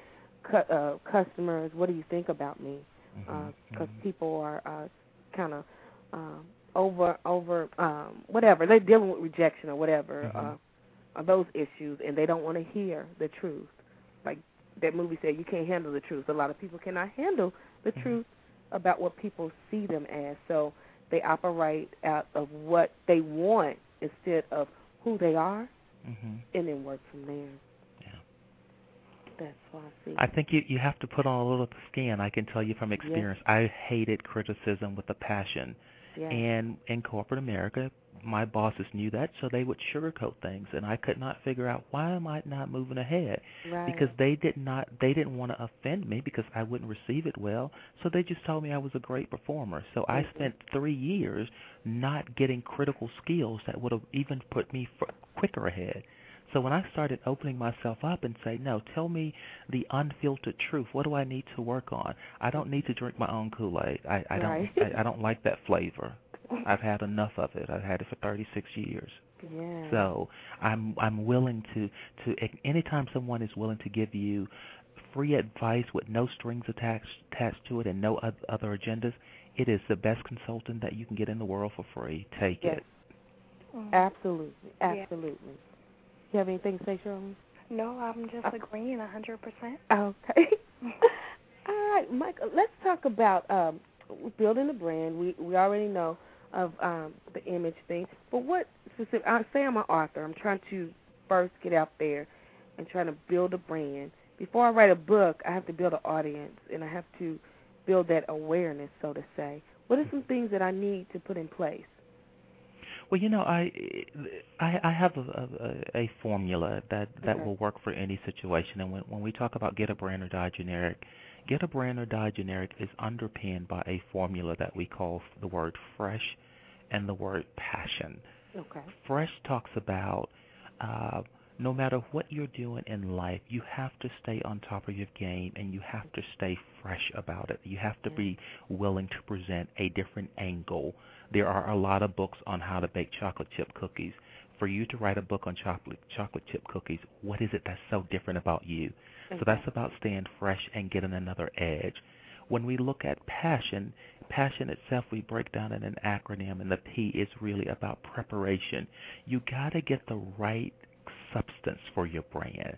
cu- uh, customers. What do you think about me? Because mhm. people are uh, kind of um, over over um, whatever they're dealing with rejection or whatever Mhm. uh, those issues, and they don't want to hear the truth. Like that movie said, you can't handle the truth. A lot of people cannot handle the Mhm. truth about what people see them as, so they operate out of what they want instead of who they are, Mhm. and then work from there. Yeah. That's what I see. I think you you have to put on a little skin. I can tell you from experience. I hated criticism with a passion. yeah. And in corporate America, my bosses knew that, so they would sugarcoat things, and I could not figure out why am I not moving ahead right. because they did not they didn't want to offend me because I wouldn't receive it well, so they just told me I was a great performer. So I Mhm. spent three years not getting critical skills that would have even put me f- quicker ahead. So when I started opening myself up and say, no, tell me the unfiltered truth. What do I need to work on? I don't need to drink my own Kool-Aid. I, I don't. Right. I, I don't like that flavor. I've had enough of it. I've had it for 36 years. yeah. So I'm I'm willing to to anytime someone is willing to give you free advice with no strings attached attached to it and no oth- other agendas, it is the best consultant that you can get in the world for free. Take Yes. it. Mm. Absolutely, Yeah. absolutely. You have anything to say, Shirley? No, I'm just agreeing a hundred percent. Okay. All right, Michael. Let's talk about um, building a brand. We we already know of um, the image thing, but what specific? I say I'm an author. I'm trying to first get out there and trying to build a brand. Before I write a book, I have to build an audience, and I have to build that awareness, so to say. What are some things that I need to put in place? Well, you know, I I, I have a, a, a formula that that Okay. will work for any situation. And when when we talk about get a brand or die generic, get a brand or die generic is underpinned by a formula that we call the word fresh and the word passion. Okay. Fresh talks about uh, no matter what you're doing in life, you have to stay on top of your game and you have to stay fresh about it. You have to be willing to present a different angle. There are a lot of books on how to bake chocolate chip cookies. For you to write a book on chocolate chocolate chip cookies, what is it that's so different about you? So that's about staying fresh and getting another edge. When we look at passion, passion itself we break down in an acronym and the P is really about preparation. You got to get the right substance for your brand.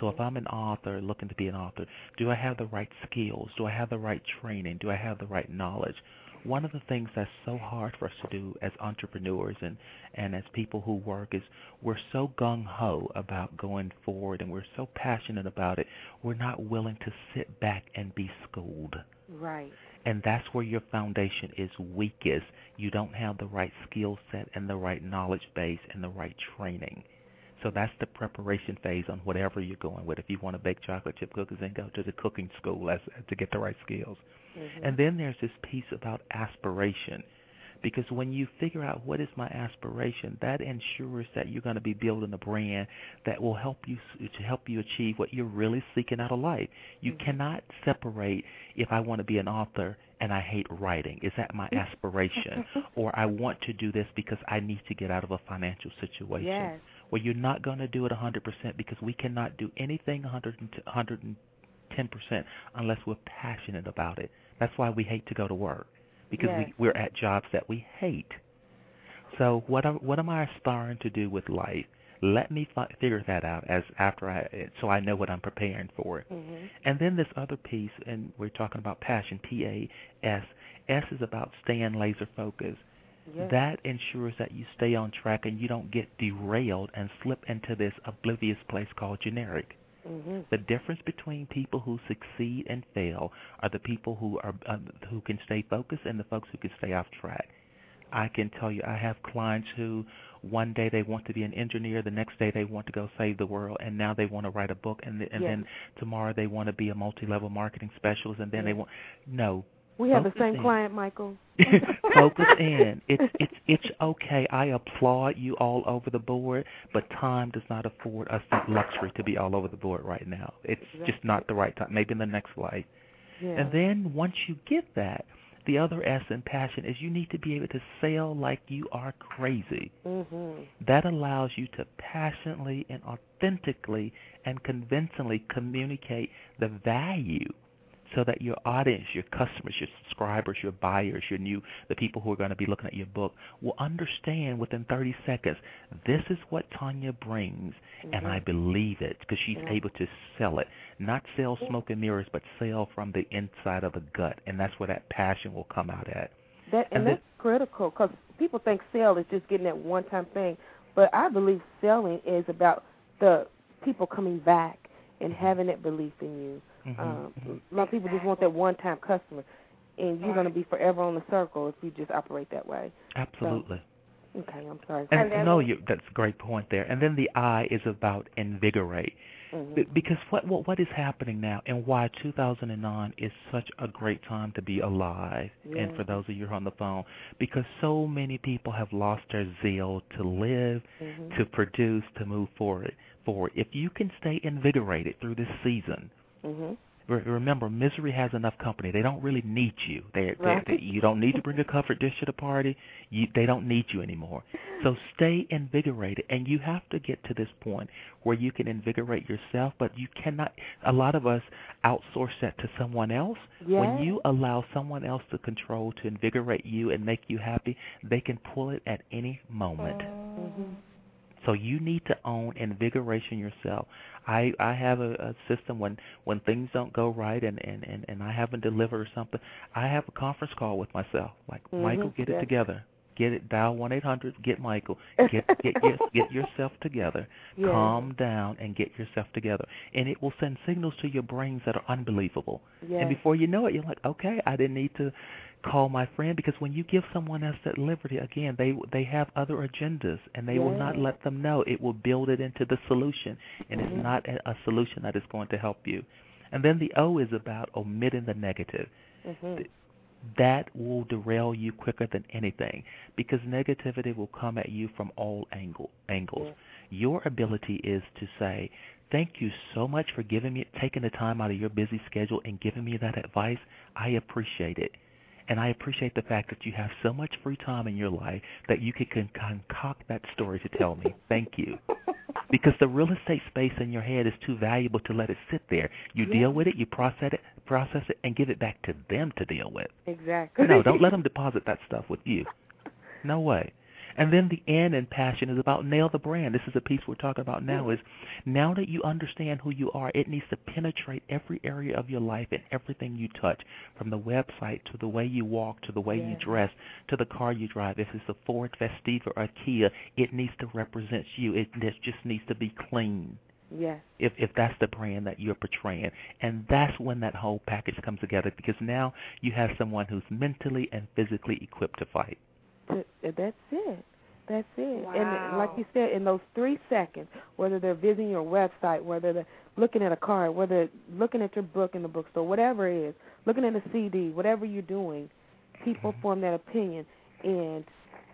So if mm-hmm. I'm an author looking to be an author, do I have the right skills? Do I have the right training? Do I have the right knowledge? One of the things that's so hard for us to do as entrepreneurs and, and as people who work is we're so gung ho about going forward and we're so passionate about it, we're not willing to sit back and be schooled. Right. And that's where your foundation is weakest. You don't have the right skill set and the right knowledge base and the right training. So that's the preparation phase on whatever you're going with. If you want to bake chocolate chip cookies, then go to the cooking school as, to get the right skills. Mhm. And then there's this piece about aspiration. Because when you figure out what is my aspiration, that ensures that you're going to be building a brand that will help you to help you achieve what you're really seeking out of life. You Mhm. cannot separate if I want to be an author and I hate writing. Is that my aspiration? or I want to do this because I need to get out of a financial situation. Yes. Well, you're not going to do it 100% because we cannot do anything 100 110% unless we're passionate about it. That's why we hate to go to work because Yes. we, we're at jobs that we hate. So what am, what am I aspiring to do with life? Let me fi- figure that out as after I so I know what I'm preparing for. Mm-hmm. And then this other piece, and we're talking about passion, P A S. S is about staying laser focused. Yes. That ensures that you stay on track and you don't get derailed and slip into this oblivious place called generic. Mm-hmm. The difference between people who succeed and fail are the people who are uh, who can stay focused and the folks who can stay off track. I can tell you, I have clients who one day they want to be an engineer, the next day they want to go save the world, and now they want to write a book, and and Yes. then tomorrow they want to be a multi-level marketing specialist, and then they want no. We have the same in. client, Michael. Focus in. It's it's it's okay. I applaud you all over the board, but time does not afford us that luxury to be all over the board right now. It's just not the right time. Maybe in the next life. Yeah. And then once you get that, the other S in passion is you need to be able to sell like you are crazy. mm-hmm. That allows you to passionately and authentically and convincingly communicate the value so that your audience, your customers, your subscribers, your buyers, your new the people who are going to be looking at your book will understand within 30 seconds this is what Tanya brings and I mm-hmm. believe it because she's able to sell it. Not sell smoke and mirrors but sell from the inside of the gut and that's where that passion will come out at. That and, And that's critical because people think sell is just getting that one-time thing, but I believe selling is about the people coming back and mm-hmm. having that belief in you. Mhm, Um, a lot of people just want that one-time customer, and you're going to be forever on the circle if you just operate that way. Absolutely. Okay, I'm sorry. And, And then no, you, that's a great point there. And then the I is about invigorate. Mhm. Because what, what what is happening now, and why 2009 is such a great time to be alive, and for those of you who are on the phone, because so many people have lost their zeal to live, Mhm. to produce, to move forward. Forward. If you can stay invigorated through this season, Mhm. re- remember, misery has enough company. They don't really need you. They, they, Right. they you don't need to bring a comfort dish to the party. You, they don't need you anymore. So stay invigorated, and you have to get to this point where you can invigorate yourself. But you cannot. A lot of us outsource that to someone else. Yeah. When you allow someone else to control to invigorate you and make you happy, they can pull it at any moment. Mhm. So you need to own invigoration yourself. I I have a, a system when when things don't go right and and and and I haven't delivered or something. I have a conference call with myself. Like Mhm, Michael, get yeah. it together. Get it. Dial one eight hundred. Get Michael. Get get your, get yourself together. Yeah. Calm down and get yourself together. And it will send signals to your brains that are unbelievable. Yes. And before you know it, you're like, okay, I didn't need to call my friend because when you give someone else that liberty, again, they they have other agendas and they will not let them know. It will build it into the solution, and Mhm. it's not a, a solution that is going to help you. And then the O is about omitting the negative. Mhm. That will derail you quicker than anything because negativity will come at you from all angle angles. Yeah. Your ability is to say, "Thank you so much for giving me taking the time out of your busy schedule and giving me that advice. I appreciate it." And I appreciate the fact that you have so much free time in your life that you can con- concoct that story to tell me. Thank you. Because the real estate space in your head is too valuable to let it sit there. You Yeah. deal with it, you process it, process it, and give it back to them to deal with. Exactly. No, don't let them deposit that stuff with you. No way. And then the N in passion is about nail the brand. This is a piece we're talking about now. Mm. Is now that you understand who you are, it needs to penetrate every area of your life and everything you touch, from the website to the way you walk to the way you dress to the car you drive. If it's a Ford Festiva or a Kia, it needs to represent you. It just needs to be clean Yes. if if that's the brand that you're portraying and that's when that whole package comes together because now you have someone who's mentally and physically equipped to fight Th- That's it. That's it. Wow. And like you said, in those three seconds, whether they're visiting your website, whether they're looking at a card, whether looking at your book in the bookstore, whatever it is, looking at a CD, whatever you're doing, people form that opinion. And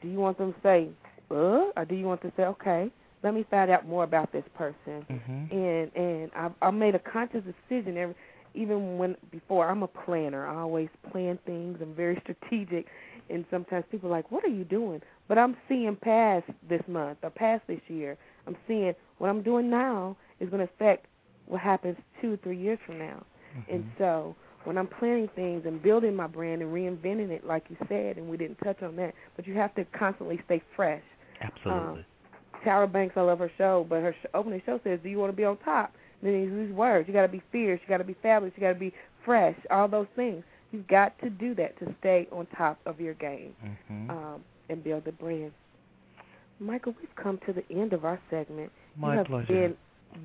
do you want them to say, uh, or do you want them to say, okay, let me find out more about this person? mhm and and I I made a conscious decision every even when before I'm a planner. I always plan things. I'm very strategic and sometimes people are like, What are you doing? But I'm seeing past this month or past this year. I'm seeing what I'm doing now is gonna affect what happens two or three years from now. And Mhm. so when I'm planning things and building my brand and reinventing it like you said and we didn't touch on that, but you have to constantly stay fresh absolutely Tyra Banks, I love her show, but her sh- opening show says, "Do you want to be on top?" And then these words: you got to be fierce, you got to be fabulous, you got to be fresh, all those things. You've got to do that to stay on top of your game mm-hmm. um, and build a brand. Michael, we've come to the end of our segment. My you have pleasure. been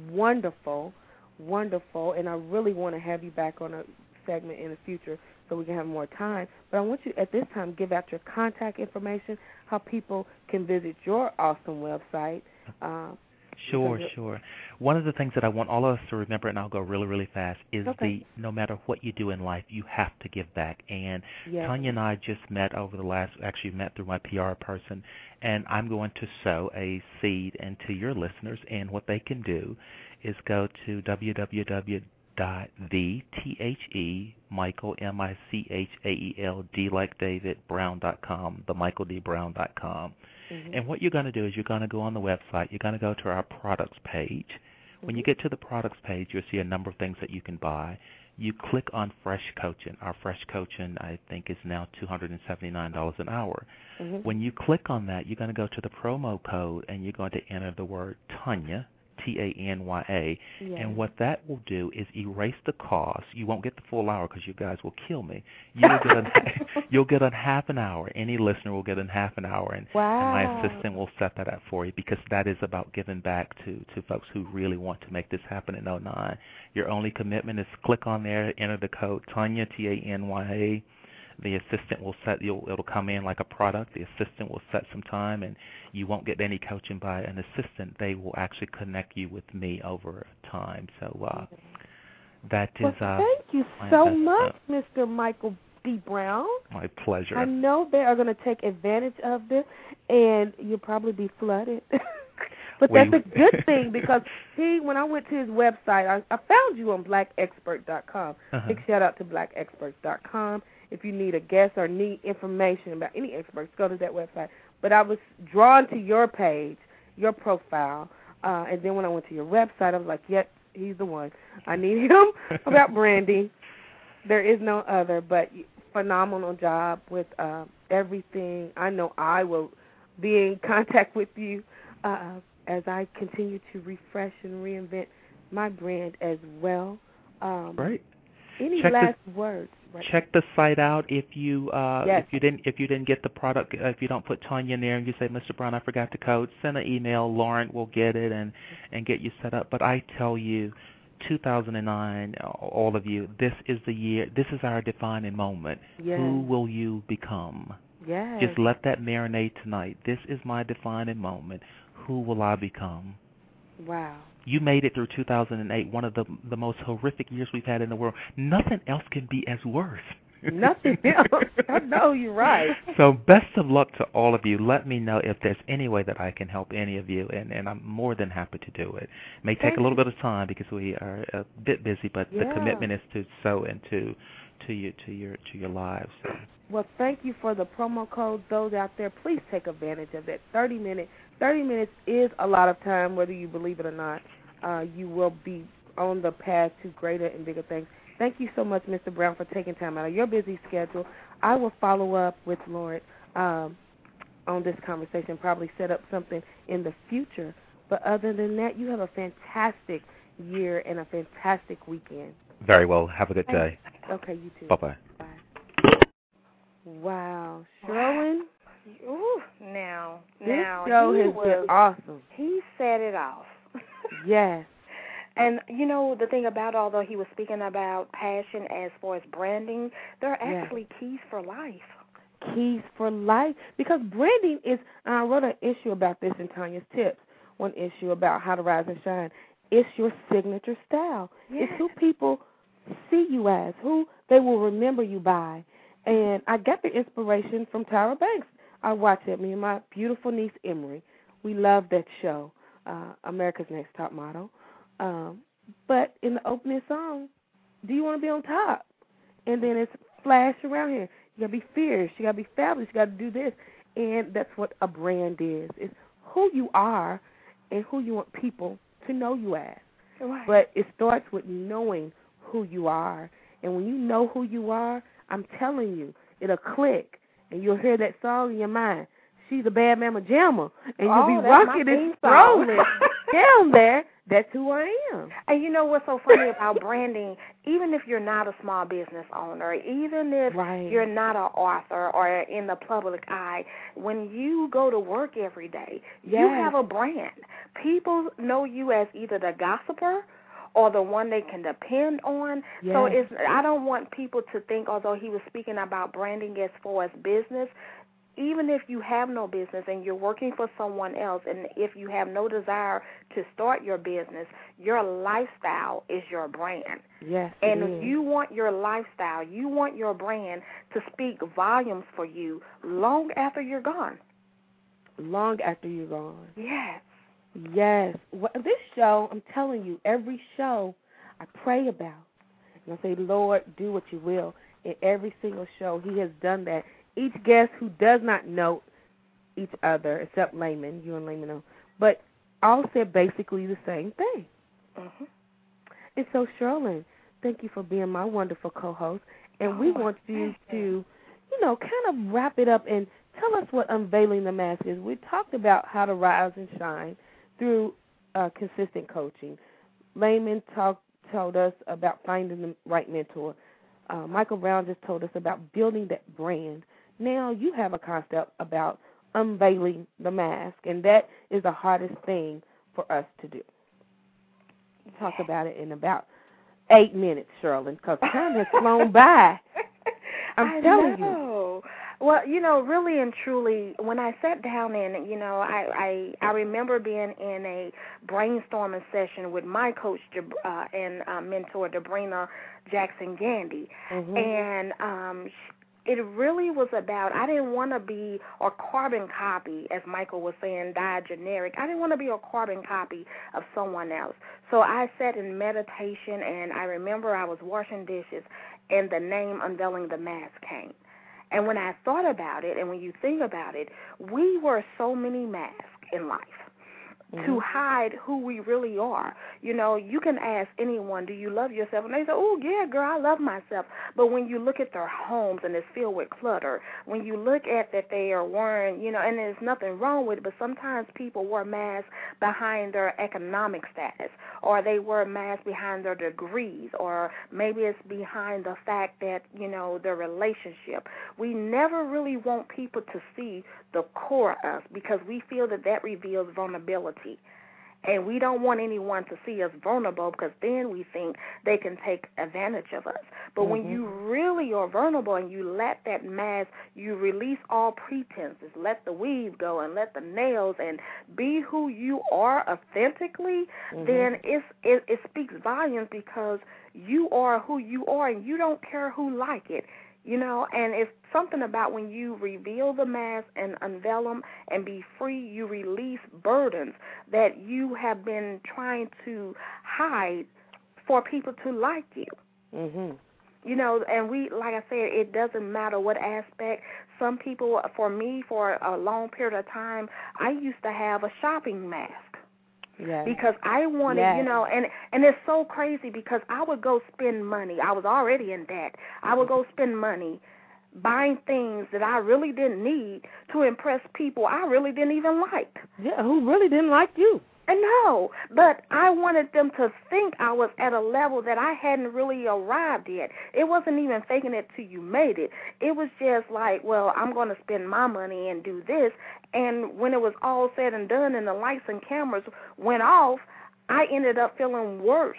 wonderful, wonderful, and I really want to have you back on a segment in the future so we can have more time. But I want you at this time give out your contact information, how people can visit your awesome website. Uh, Sure, sure. One of the things that I want all of us to remember, and I'll go really, really fast, is Okay. the no matter what you do in life, you have to give back. And yes. Tanya and I just met over the last, actually met through my PR person, and I'm going to sow a seed into your listeners. And what they can do is go to www dot the t h e Michael M I C H A E L D like David Brown dot com, the Michael D Brown dot com. Mhm. And what you're going to do is you're going to go on the website. You're going to go to our products page. When you Mhm. get to the products page, you'll see a number of things that you can buy. You click on Fresh Coaching. Our Fresh Coaching, I think, is now $279 an hour. Mhm. When you click on that, you're going to go to the promo code and you're going to enter the word Tanya, T A N Y A. Yes. And what that will do is erase the cost. You won't get the full hour because you guys will kill me. You'll get a, you'll get a half an hour. Any listener will get a half an hour, and, wow. and my assistant will set that up for you because that is about giving back to to folks who really want to make this happen in 09. Your only commitment is click on there, enter the code Tanya T A N Y A. The assistant will set you'll it'll come in like a product. The assistant will set some time, and you won't get any coaching by an assistant. They will actually connect you with me over time. So uh, that is well, uh, thank you so much, Mr. Michael D. Brown. my pleasure. I know they are going to take advantage of this, and you'll probably be flooded. but We- that's a good thing because he, when I went to his website, I, I found you on BlackExpert.com. Uh-huh. Big shout out to BlackExperts.com. If you need a guest or need information about any experts, go to that website. But I was drawn to your page, your profile, uh, and then when I went to your website, I was like, "Yep, he's the one. I need him about branding." There is no other, but phenomenal job with uh, everything. I know I will be in contact with you uh, as I continue to refresh and reinvent my brand as well. Um, Right. Any Check the- last words? Right. check the site out if you uh Yes. if you didn't if you didn't get the product uh, if you don't put Tanya in there and you say Mr. Brown I forgot the code send an email Lauren will get it and and get you set up but I tell you 2009 all of you this is the year this is our defining moment Yes. who will you become Yes. just let that marinate tonight this is my defining moment who will I become wow. You made it through 2008, one of the the most horrific years we've had in the world. Nothing else can be as worse. Nothing else. I know you're right. So best of luck to all of you. Let me know if there's any way that I can help any of you, and, and I'm more than happy to do it. It may take Thank a little bit of time because we are a bit busy, but the commitment is to sow into to you to your to your lives. So. Well, thank you for the promo code. Those out there, please take advantage of that. 30 minute, 30 minutes is a lot of time, whether you believe it or not. Uh, you will be on the path to greater and bigger things. Thank you so much, Mr. Brown, for taking time out of your busy schedule. I will follow up with Lauren um, on this conversation, probably set up something in the future. But other than that, you have a fantastic year and a fantastic weekend. Very well. Have a good day. Okay, you too. Bye bye. Bye. Wow. Cherilyn, Ooh, now, this now show he has was, been awesome. he set it off. Yes. And you know the thing about although he was speaking about passion as far as branding, there are actually keys for life. keys for life because branding is I wrote an issue about this in Tanya's tips, one issue about how to rise and shine. It's your signature style. It's who people see you as, who they will remember you by. And I got the inspiration from Tyra Banks. I watch it, me and my beautiful niece Emery. We love that show, uh, America's Next Top Model. Um, but in the opening song, do you want to be on top? And then it's flash around here. You gotta be fierce. You gotta be fabulous. You gotta do this, and that's what a brand is. It's who you are and who you want people to know you as. Right. But it starts with knowing who you are, and when you know who you are, I'm telling you, it'll click, and you'll hear that song in your mind. she's a bad mama jamma, and oh, you'll be oh, rocking and strolling down there. That's who I am. And you know what's so funny about branding? Even if you're not a small business owner, even if right. you're not an author or in the public eye, when you go to work every day, yes. you have a brand. People know you as either the gossiper or the one they can depend on. Yes. So it's I don't want people to think although he was speaking about branding as far as business, even if you have no business and you're working for someone else and if you have no desire to start your business, your lifestyle is your brand. Yes. And you want your lifestyle, you want your brand to speak volumes for you long after you're gone. Long after you're gone. Yes. Yes. Well, this show, I'm telling you, every show I pray about. And I say, Lord, do what you will. In every single show, He has done that. Each guest who does not know each other, except Laymon, you and Laymon know, but all said basically the same thing. Mm-hmm. And so, Cherilyn, thank you for being my wonderful co-host. And oh, we want you to, you know, kind of wrap it up and tell us what unveiling the mask is. We talked about how to rise and shine through uh, consistent coaching. Laymon talked told us about finding the right mentor. Uh, Michael Brown just told us about building that brand. Now you have a concept about unveiling the mask, and that is the hardest thing for us to do. Talk about it in about eight minutes, Cherilyn, because time has flown by. I'm I telling know. you. Well, you know, really and truly, when I sat down and you know, I I I remember being in a brainstorming session with my coach uh, and uh, mentor, Debrina Jackson Gandy, mm-hmm. and um, it really was about I didn't want to be a carbon copy, as Michael was saying, die generic. I didn't want to be a carbon copy of someone else. So I sat in meditation, and I remember I was washing dishes, and the name Unveiling the Mask came. And when I thought about it, and when you think about it, we wear so many masks in life mm-hmm. to hide who we really are. You know, you can ask anyone, "Do you love yourself?" And they say, "Oh, yeah, girl, I love myself." But when you look at their homes and it's filled with clutter, when you look at that they are wearing, you know, and there's nothing wrong with it, but sometimes people wear masks behind their economic status, or they wear masks behind their degrees, or maybe it's behind the fact that you know their relationship. We never really want people to see the core of us because we feel that that reveals vulnerability. And we don't want anyone to see us vulnerable because then we think they can take advantage of us. But mm-hmm. when you really are vulnerable and you let that mask, you release all pretenses, let the weave go and let the nails and be who you are authentically, mm-hmm. then it's, it, it speaks volumes because you are who you are and you don't care who like it. You know, and it's something about when you reveal the mask and unveil them and be free, you release burdens that you have been trying to hide for people to like you. Mhm. You know, and we, like I said, it doesn't matter what aspect. Some people, for me, for a long period of time, I used to have a shopping mask. Yes. Because I wanted, yes. you know, and and it's so crazy because I would go spend money. I was already in debt. I would mm-hmm. go spend money buying things that I really didn't need to impress people I really didn't even like. Yeah, who really didn't like you. And no, but I wanted them to think I was at a level that I hadn't really arrived yet. It wasn't even faking it till you made it. It was just like, well, I'm going to spend my money and do this. And when it was all said and done and the lights and cameras went off, I ended up feeling worse.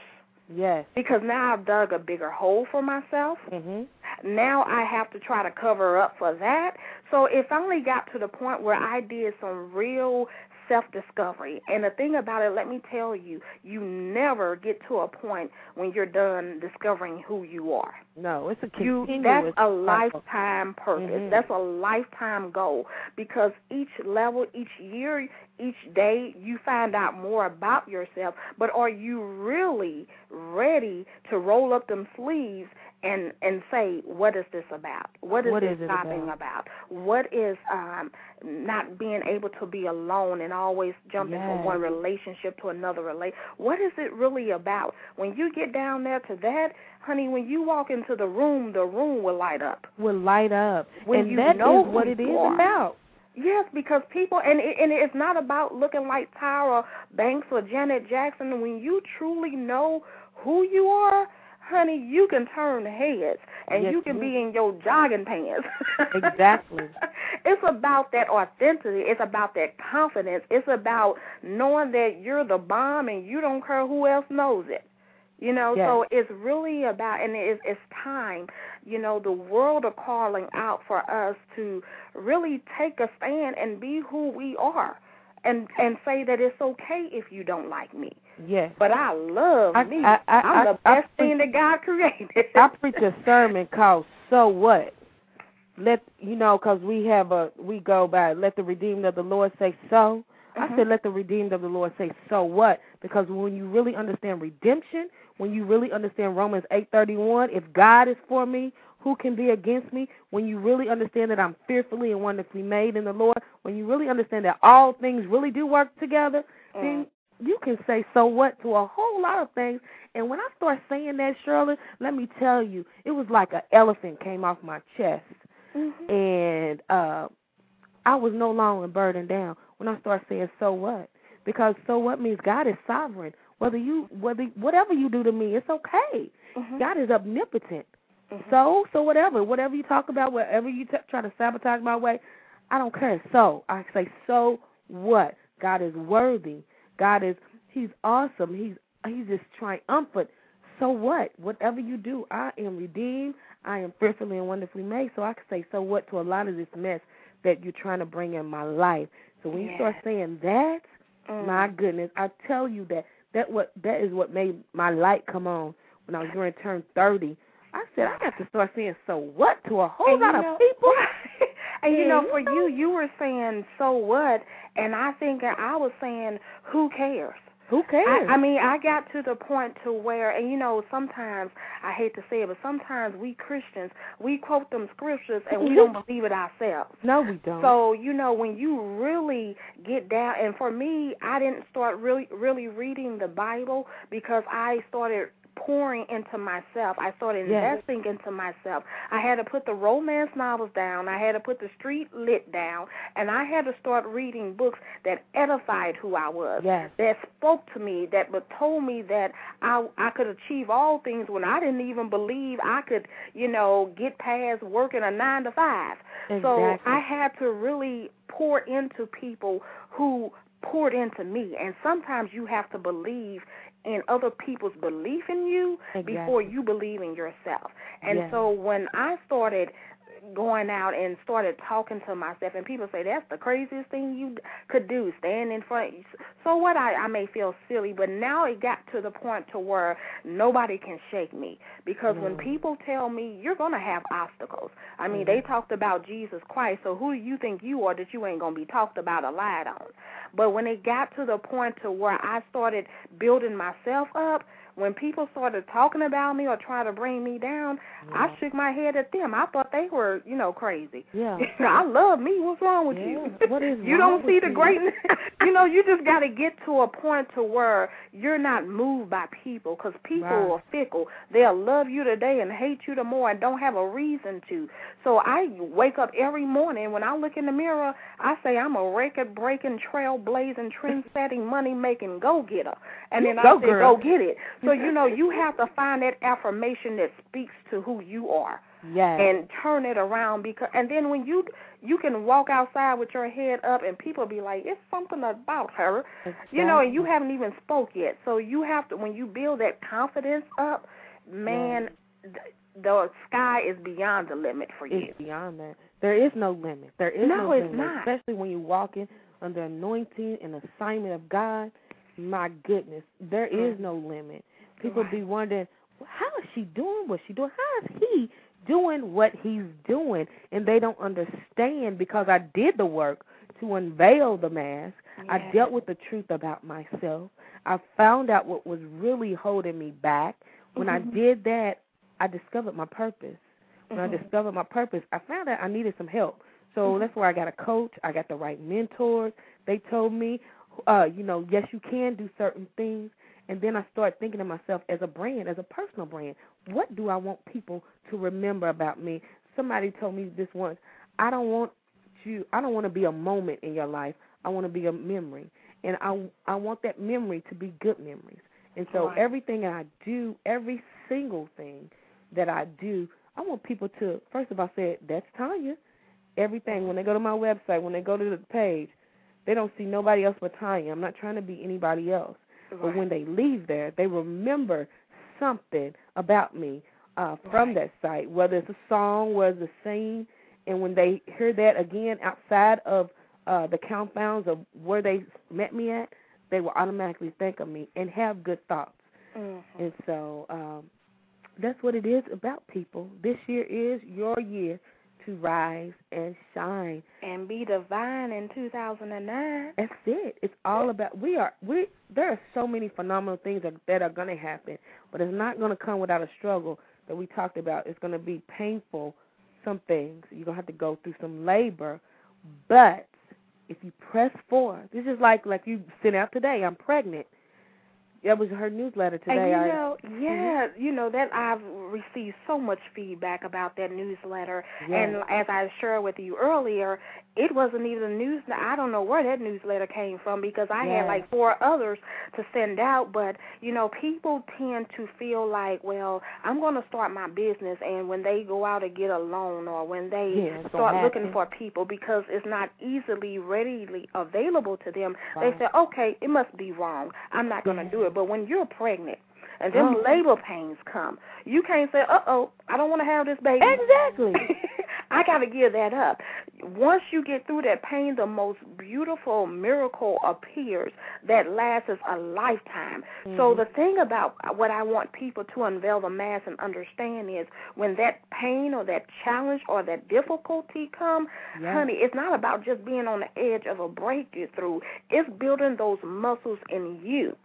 Yes. Because now I've dug a bigger hole for myself. Mhm. Now I have to try to cover up for that. So it finally got to the point where I did some real self discovery. And the thing about it, let me tell you, you never get to a point when you're done discovering who you are. No, it's a you. That's a lifetime purpose. Mm-hmm. That's a lifetime goal because each level, each year, each day, you find out more about yourself. But are you really ready to roll up them sleeves and and say what is this about? What is what this is stopping about? about? What is um not being able to be alone and always jumping yes. from one relationship to another relate? What is it really about? When you get down there to that, honey, when you walk into the room, the room will light up. Will light up. When and you that know is what it you are. about. Yes, because people and it, and it's not about looking like Tyra Banks or Janet Jackson. When you truly know who you are, honey, you can turn heads and yes, you can be in your jogging pants. exactly. It's about that authenticity. It's about that confidence. It's about knowing that you're the bomb and you don't care who else knows it. You know, yes. so it's really about, and it's, it's time. You know, the world are calling out for us to really take a stand and be who we are, and and say that it's okay if you don't like me. Yes. But I love I, me. I, I, I'm I, the best thing that God created. I preach a sermon called "So What." Let you know, because we have a we go by let the redeemed of the Lord say so. Mm-hmm. I said let the redeemed of the Lord say so what? Because when you really understand redemption, when you really understand Romans eight thirty one, if God is for me, who can be against me? When you really understand that I'm fearfully and wonderfully made in the Lord, when you really understand that all things really do work together, Mm. then you can say so what to a whole lot of things. And when I start saying that, Shirley, let me tell you, it was like an elephant came off my chest, Mhm. and uh I was no longer burdened down when I started saying so what. Because so what means God is sovereign. Whether you whether whatever you do to me, it's okay. Mhm. God is omnipotent. Mhm. So so whatever whatever you talk about, whatever you t- try to sabotage my way, I don't care. So I say so what? God is worthy. God is He's awesome. He's He's just triumphant. So what? Whatever you do, I am redeemed. I am fearfully and wonderfully made. So I can say so what to a lot of this mess that you're trying to bring in my life. So when you start saying that, Mm. my goodness, I tell you that that what that is what made my light come on when I was going to turn thirty. I said I got to start saying so what to a whole And you lot know- of people. and you know, mm-hmm. for you, you were saying so what, and I think I was saying who cares. Who cares? I, I mean, I got to the point to where, and you know, sometimes I hate to say it, but sometimes we Christians we quote them scriptures and we don't believe it ourselves. no, we don't. So you know, when you really get down, and for me, I didn't start really really reading the Bible because I started pouring into myself. I started Yes. investing into myself. I had to put the romance novels down. I had to put the street lit down, and I had to start reading books that edified who I was yes, that spoke to me that but told me that I I could achieve all things when I didn't even believe I could, you know, get past working a 9 to 5. Exactly. So. I had to really pour into people who poured into me and sometimes you have to believe in other people's belief in you Exactly. before you believe in yourself. And Yes. so when I started going out and started talking to myself and people say that's the craziest thing you could do stand in front so what I, I may feel silly but now it got to the point to where nobody can shake me because when Mm. people tell me you're going to have obstacles i mean Mm. they talked about jesus christ so who do you think you are that you ain't going to be talked about or lied on but when it got to the point to where i started building myself up when people started talking about me or trying to bring me down, I shook my head at them. I thought they were, you know, crazy. Yeah. I love me. What's wrong with Yeah. you? What is you don't see the you? greatness. you know, you just got to get to a point to where you're not moved by people because people Right. are fickle. They'll love you today and hate you tomorrow and don't have a reason to. So I wake up every morning when I look in the mirror, I say I'm a record breaking, trail blazing, trend setting, money making go getter. And then Go I say girl. go get it. So you know, you have to find that affirmation that speaks to who you are Yes. and turn it around because and then when you you can walk outside with your head up and people be like it's something about her you know and you haven't even spoke yet so you have to when you build that confidence up man th the sky is beyond the limit for you It's beyond that. There is no limit. There is No, no it's limit. not. Especially when you're walking under anointing and assignment of God. My goodness, there is mm. no limit. People Right. be wondering, how is she doing what she doing? How is he doing what he's doing? And they don't understand because I did the work to unveil the mask. I dealt with the truth about myself. I found out what was really holding me back. When I Mhm. did that, I discovered my purpose. When I Mhm. discovered my purpose, I found out I needed some help. So Mhm. that's where I got a coach. I got the right mentors. They told me, uh, you know, yes, you can do certain things. And then I started thinking to myself as a brand, as a personal brand, what do I want people to remember about me? Somebody told me this once. I don't want you. I don't want to be a moment in your life. I want to be a memory, and I I want that memory to be good memories. And so Right. everything I do, every single thing that I do, I want people to first of all say that's Tanya. Everything when they go to my website, when they go to the page, they don't see nobody else but Tanya. I'm not trying to be anybody else. But when they leave there, they remember something about me uh, from that site, whether it's a song, whether it's a scene, and when they hear that again outside of uh, the confounds of where they met me at, they will automatically think of me and have good thoughts. Mhm. And so um, that's what it is about people. This year is your year to rise and shine. And be divine in 2009. That's it. It's all about we are we there are so many phenomenal things that, that are going to happen, but it's not going to come without a struggle that we talked about. It's going to be painful some things. You're going to have to go through some labor, but if you press forward, this is like like you sent out today, I'm pregnant. That was her newsletter today. And you I- know, mm-hmm. yeah, you know that I've received so much feedback about that newsletter, and as I shared with you earlier, it wasn't even a news. I don't know where that newsletter came from because I had like four others to send out. But you know, people tend to feel like, well, I'm going to start my business, and when they go out and get a loan, or when they Yeah, start looking for people because it's not easily readily available to them, Right. they say, okay, it must be wrong. I'm not going to do it. But when you're pregnant and them Oh. labor pains come, you can't say, uh oh, I don't want to have this baby. Exactly. I got to give that up. Once you get through that pain, the most beautiful miracle appears that lasts a lifetime. So Mhm. the thing about what I want people to unveil the mask and understand is when that pain or that challenge or that difficulty come, Yes. honey, it's not about just being on the edge of a breakthrough. It's building those muscles in you.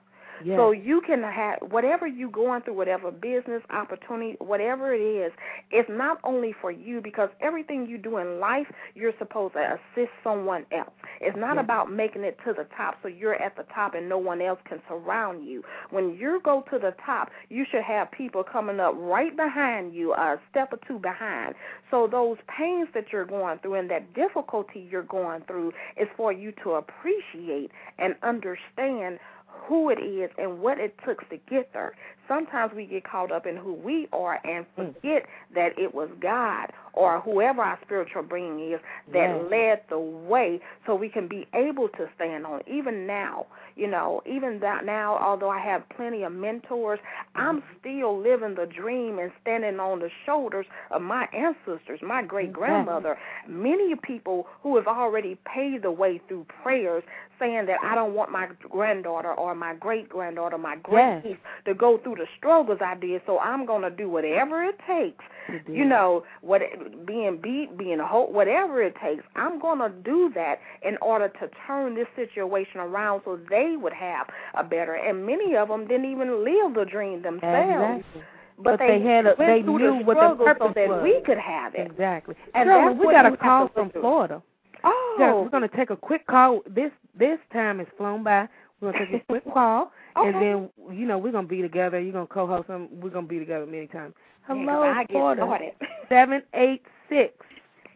Yes. So you can have whatever you're going through, whatever business opportunity, whatever it is, it's not only for you because everything you do in life, you're supposed to assist someone else. It's not Yes. about making it to the top so you're at the top and no one else can surround you. When you go to the top, you should have people coming up right behind you, a step or two behind. So those pains that you're going through and that difficulty you're going through is for you to appreciate and understand who it is and what it took to get there. Sometimes we get caught up in who we are and Mm. forget that it was God or whoever our spiritual being is that Yes. led the way so we can be able to stand on it. Even now, you know, even that now, although I have plenty of mentors, I'm Mm-hmm. still living the dream and standing on the shoulders of my ancestors, my great grandmother, many people who have already paved the way through prayers saying that I don't want my granddaughter or my great granddaughter, my great Yes. niece to go through the struggles I did, so I'm going to do whatever it takes. You know, what being beat, being a whole, whatever it takes, I'm going to do that in order to turn this situation around so they would have a better. And many of them didn't even live the dream themselves. Exactly. But, But they had a- they knew the what the struggle so purpose that was. we could have it. Exactly. And Shirley, we got a call from through. Florida. Oh, Yeah, we're oh. gonna take a quick call. This this time has flown by. We're gonna take a quick call, and then you know we're gonna be together. You're gonna co-host them. We're gonna be together many times. Yeah, 'cause Hello, I get Florida. Seven eight six.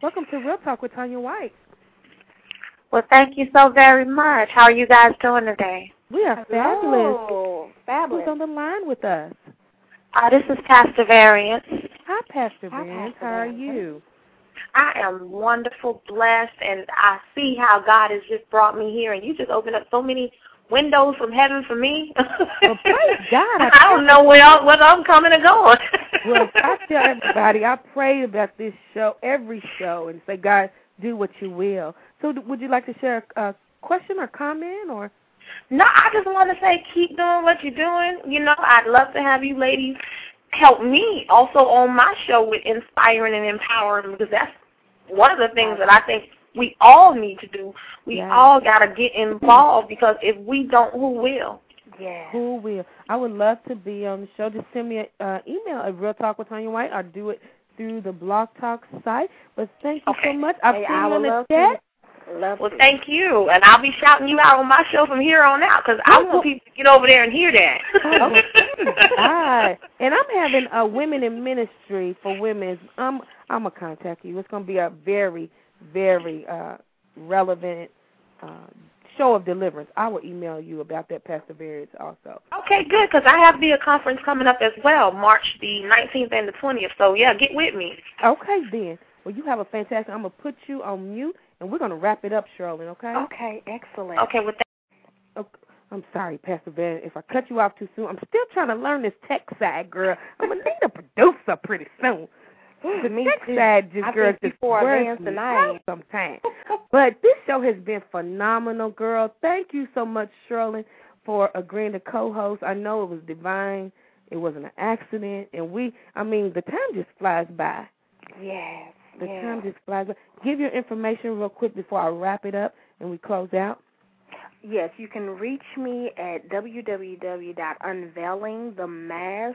Welcome to Real Talk with Tanya White. Well, thank you so very much. How are you guys doing today? We are fabulous. Oh, fabulous. Who's on the line with us? Uh, this is Pastor Variance. Hi, Pastor Hi, Vance. Pastor How are you? I am wonderful, blessed, and I see how God has just brought me here, and you just opened up so many windows from heaven for me. Well, praise God. I I don't know where, I- whether I'm coming or going. Well, I tell everybody, I pray about this show, every show, and say, God, do what you will. So, would you like to share a, a question or comment, or? No, I just want to say keep doing what you're doing. You know, I'd love to have you ladies help me also on my show with inspiring and empowering because that's one of the things that I think we all need to do. We Yes. all got to get involved because if we don't, who will? Yeah. Who will? I would love to be on the show. Just send me an uh, email at Real Talk with Tanya White or do it through the Blog Talk site. But thank you so much. I've Hey, seen I you would on the love chat. to. Love Well, to. thank you, and I'll be shouting you out on my show from here on out because I want people to get over there and hear that. Oh, All right. And I'm having a women in ministry for women. I'm I'm gonna contact you. It's gonna be a very very uh, relevant uh, show of deliverance. I will email you about that, Pastor Variance, also. Okay, good, because I have the conference coming up as well, March the 19th and the 20th. So, yeah, get with me. Okay, then. Well, you have a fantastic. I'm going to put you on mute, and we're going to wrap it up, Shirley, okay? Okay, excellent. Okay, with that. Okay. I'm sorry, Pastor Van, if I cut you off too soon. I'm still trying to learn this tech side, girl. I'm gonna need a producer pretty soon. The Me side just I girl just before wears me and I out ain't. sometimes. but this show has been phenomenal, girl. Thank you so much, Shirley, for agreeing to co-host. I know it was divine. It wasn't an accident, and we. I mean, the time just flies by. Yes. The yes. time just flies by. Give your information real quick before I wrap it up and we close out. Yes, you can reach me at www.unveilingthemask,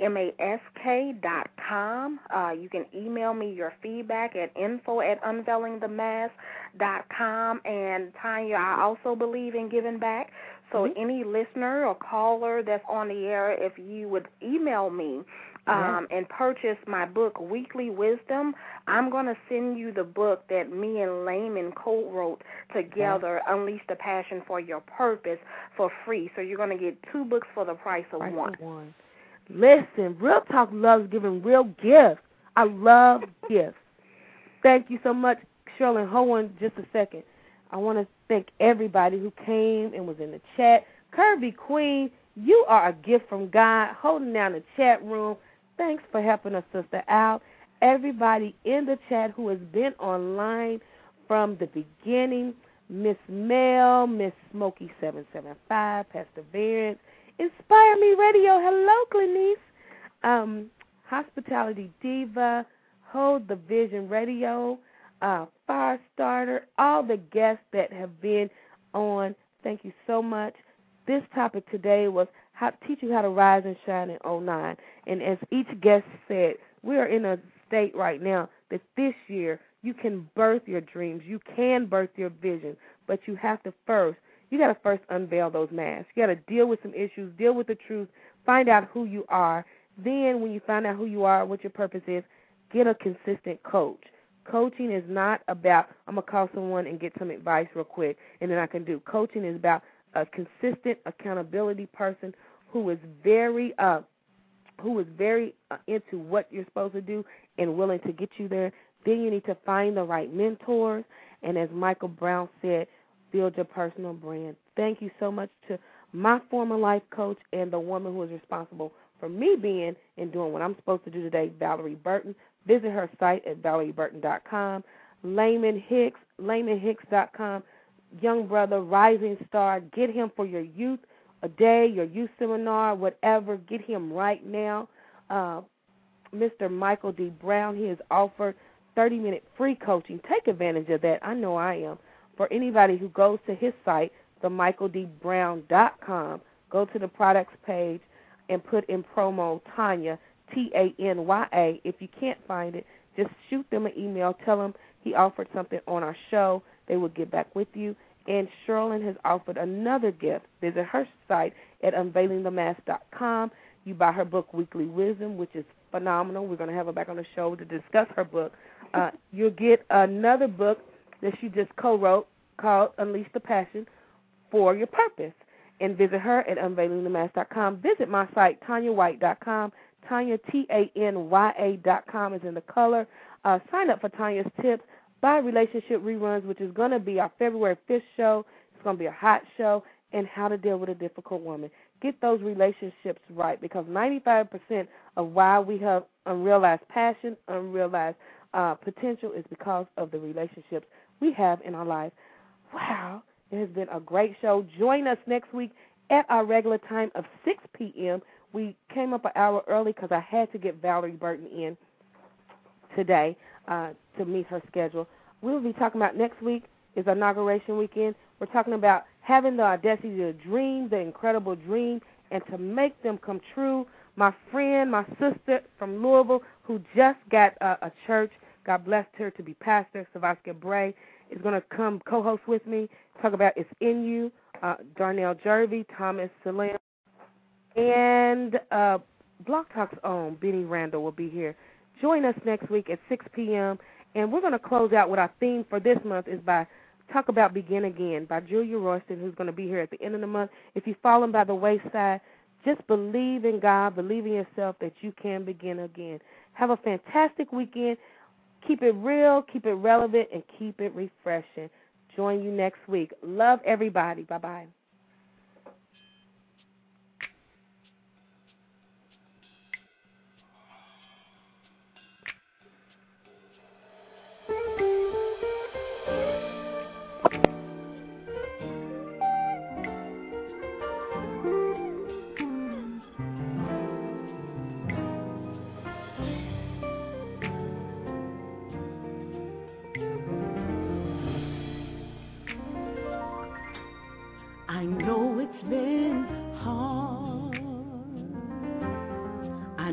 M-A-S-K dot com. Uh, you can email me your feedback at info at unveilingthemask dot com. And Tanya, I also believe in giving back. So Mhm. any listener or caller that's on the air, if you would email me um, and purchase my book, Weekly Wisdom, I'm going to send you the book that me and Laymon co-wrote together, Unleash the Passion for Your Purpose, for free. So you're going to get two books for the price of Price one. of one. Listen, Real Talk loves giving real gifts. I love gifts. Thank you so much, Shirley. Hold on just a second. I want to thank everybody who came and was in the chat. Kirby Queen, you are a gift from God, holding down the chat room. Thanks for helping us, sister out. Everybody in the chat who has been online from the beginning, Miss Mel, Miss Smoky seven seven five, Pastor Variance, Inspire Me Radio. Hello, Clinice. Um, Hospitality Diva, Hold the Vision Radio, uh, Fire Starter, all the guests that have been on. Thank you so much. This topic today was how teach you how to rise and shine in 09. And as each guest said, we are in a state right now that this year you can birth your dreams, you can birth your vision, but you have to first you got to first unveil those masks. You got to deal with some issues, deal with the truth, find out who you are. Then, when you find out who you are, what your purpose is, get a consistent coach. Coaching is not about I'm gonna call someone and get some advice real quick, and then I can do. Coaching is about a consistent accountability person who is very uh, who is very uh, into what you're supposed to do and willing to get you there. Then you need to find the right mentors, and as Michael Brown said, build your personal brand. Thank you so much to my former life coach and the woman who is responsible for me being and doing what I'm supposed to do today, Valorie Burton. Visit her site at valorieburton.com. Laymon Hicks, laymonhicks.com. Young brother, rising star. Get him for your youth a day, your youth seminar, whatever. Get him right now. Uh, Mr. Michael D. Brown, he has offered 30 minute free coaching. Take advantage of that. I know I am. For anybody who goes to his site, themichaeldbrown.com, go to the products page and put in promo Tanya, T A N Y A. If you can't find it, just shoot them an email. Tell them he offered something on our show. They will get back with you. And Cherilyn has offered another gift. Visit her site at unveilingthemask.com. You buy her book, Weekly Wisdom, which is phenomenal. We're going to have her back on the show to discuss her book. Uh, you'll get another book that she just co-wrote called Unleash the Passion for Your Purpose. And visit her at unveilingthemask.com. Visit my site, TanyaWhite.com. Tanya, T-A-N-Y-A dot com is in the color. Uh, sign up for Tanya's tips. Buy Relationship Reruns, which is going to be our February 5th show. It's going to be a hot show. And how to deal with a difficult woman. Get those relationships right because 95% of why we have unrealized passion, unrealized uh, potential is because of the relationships we have in our life. Wow, it has been a great show. Join us next week at our regular time of 6 p.m. We came up an hour early because I had to get Valorie Burton in today uh, to meet her schedule. We'll be talking about next week is inauguration weekend. We're talking about having the audacity to dream, the incredible dream, and to make them come true. My friend, my sister from Louisville, who just got uh, a church, God blessed her to be pastor, Savaska Bray, is going to come co-host with me, talk about It's In You, uh, Darnell Jervey, Thomas Salim, and uh, Blog Talk's own Benny Randall will be here. Join us next week at 6 p.m. And we're going to close out with our theme for this month is by Talk About Begin Again by Julia Royston, who's going to be here at the end of the month. If you've fallen by the wayside, just believe in God, believe in yourself that you can begin again. Have a fantastic weekend. Keep it real, keep it relevant, and keep it refreshing. Join you next week. Love everybody. Bye bye.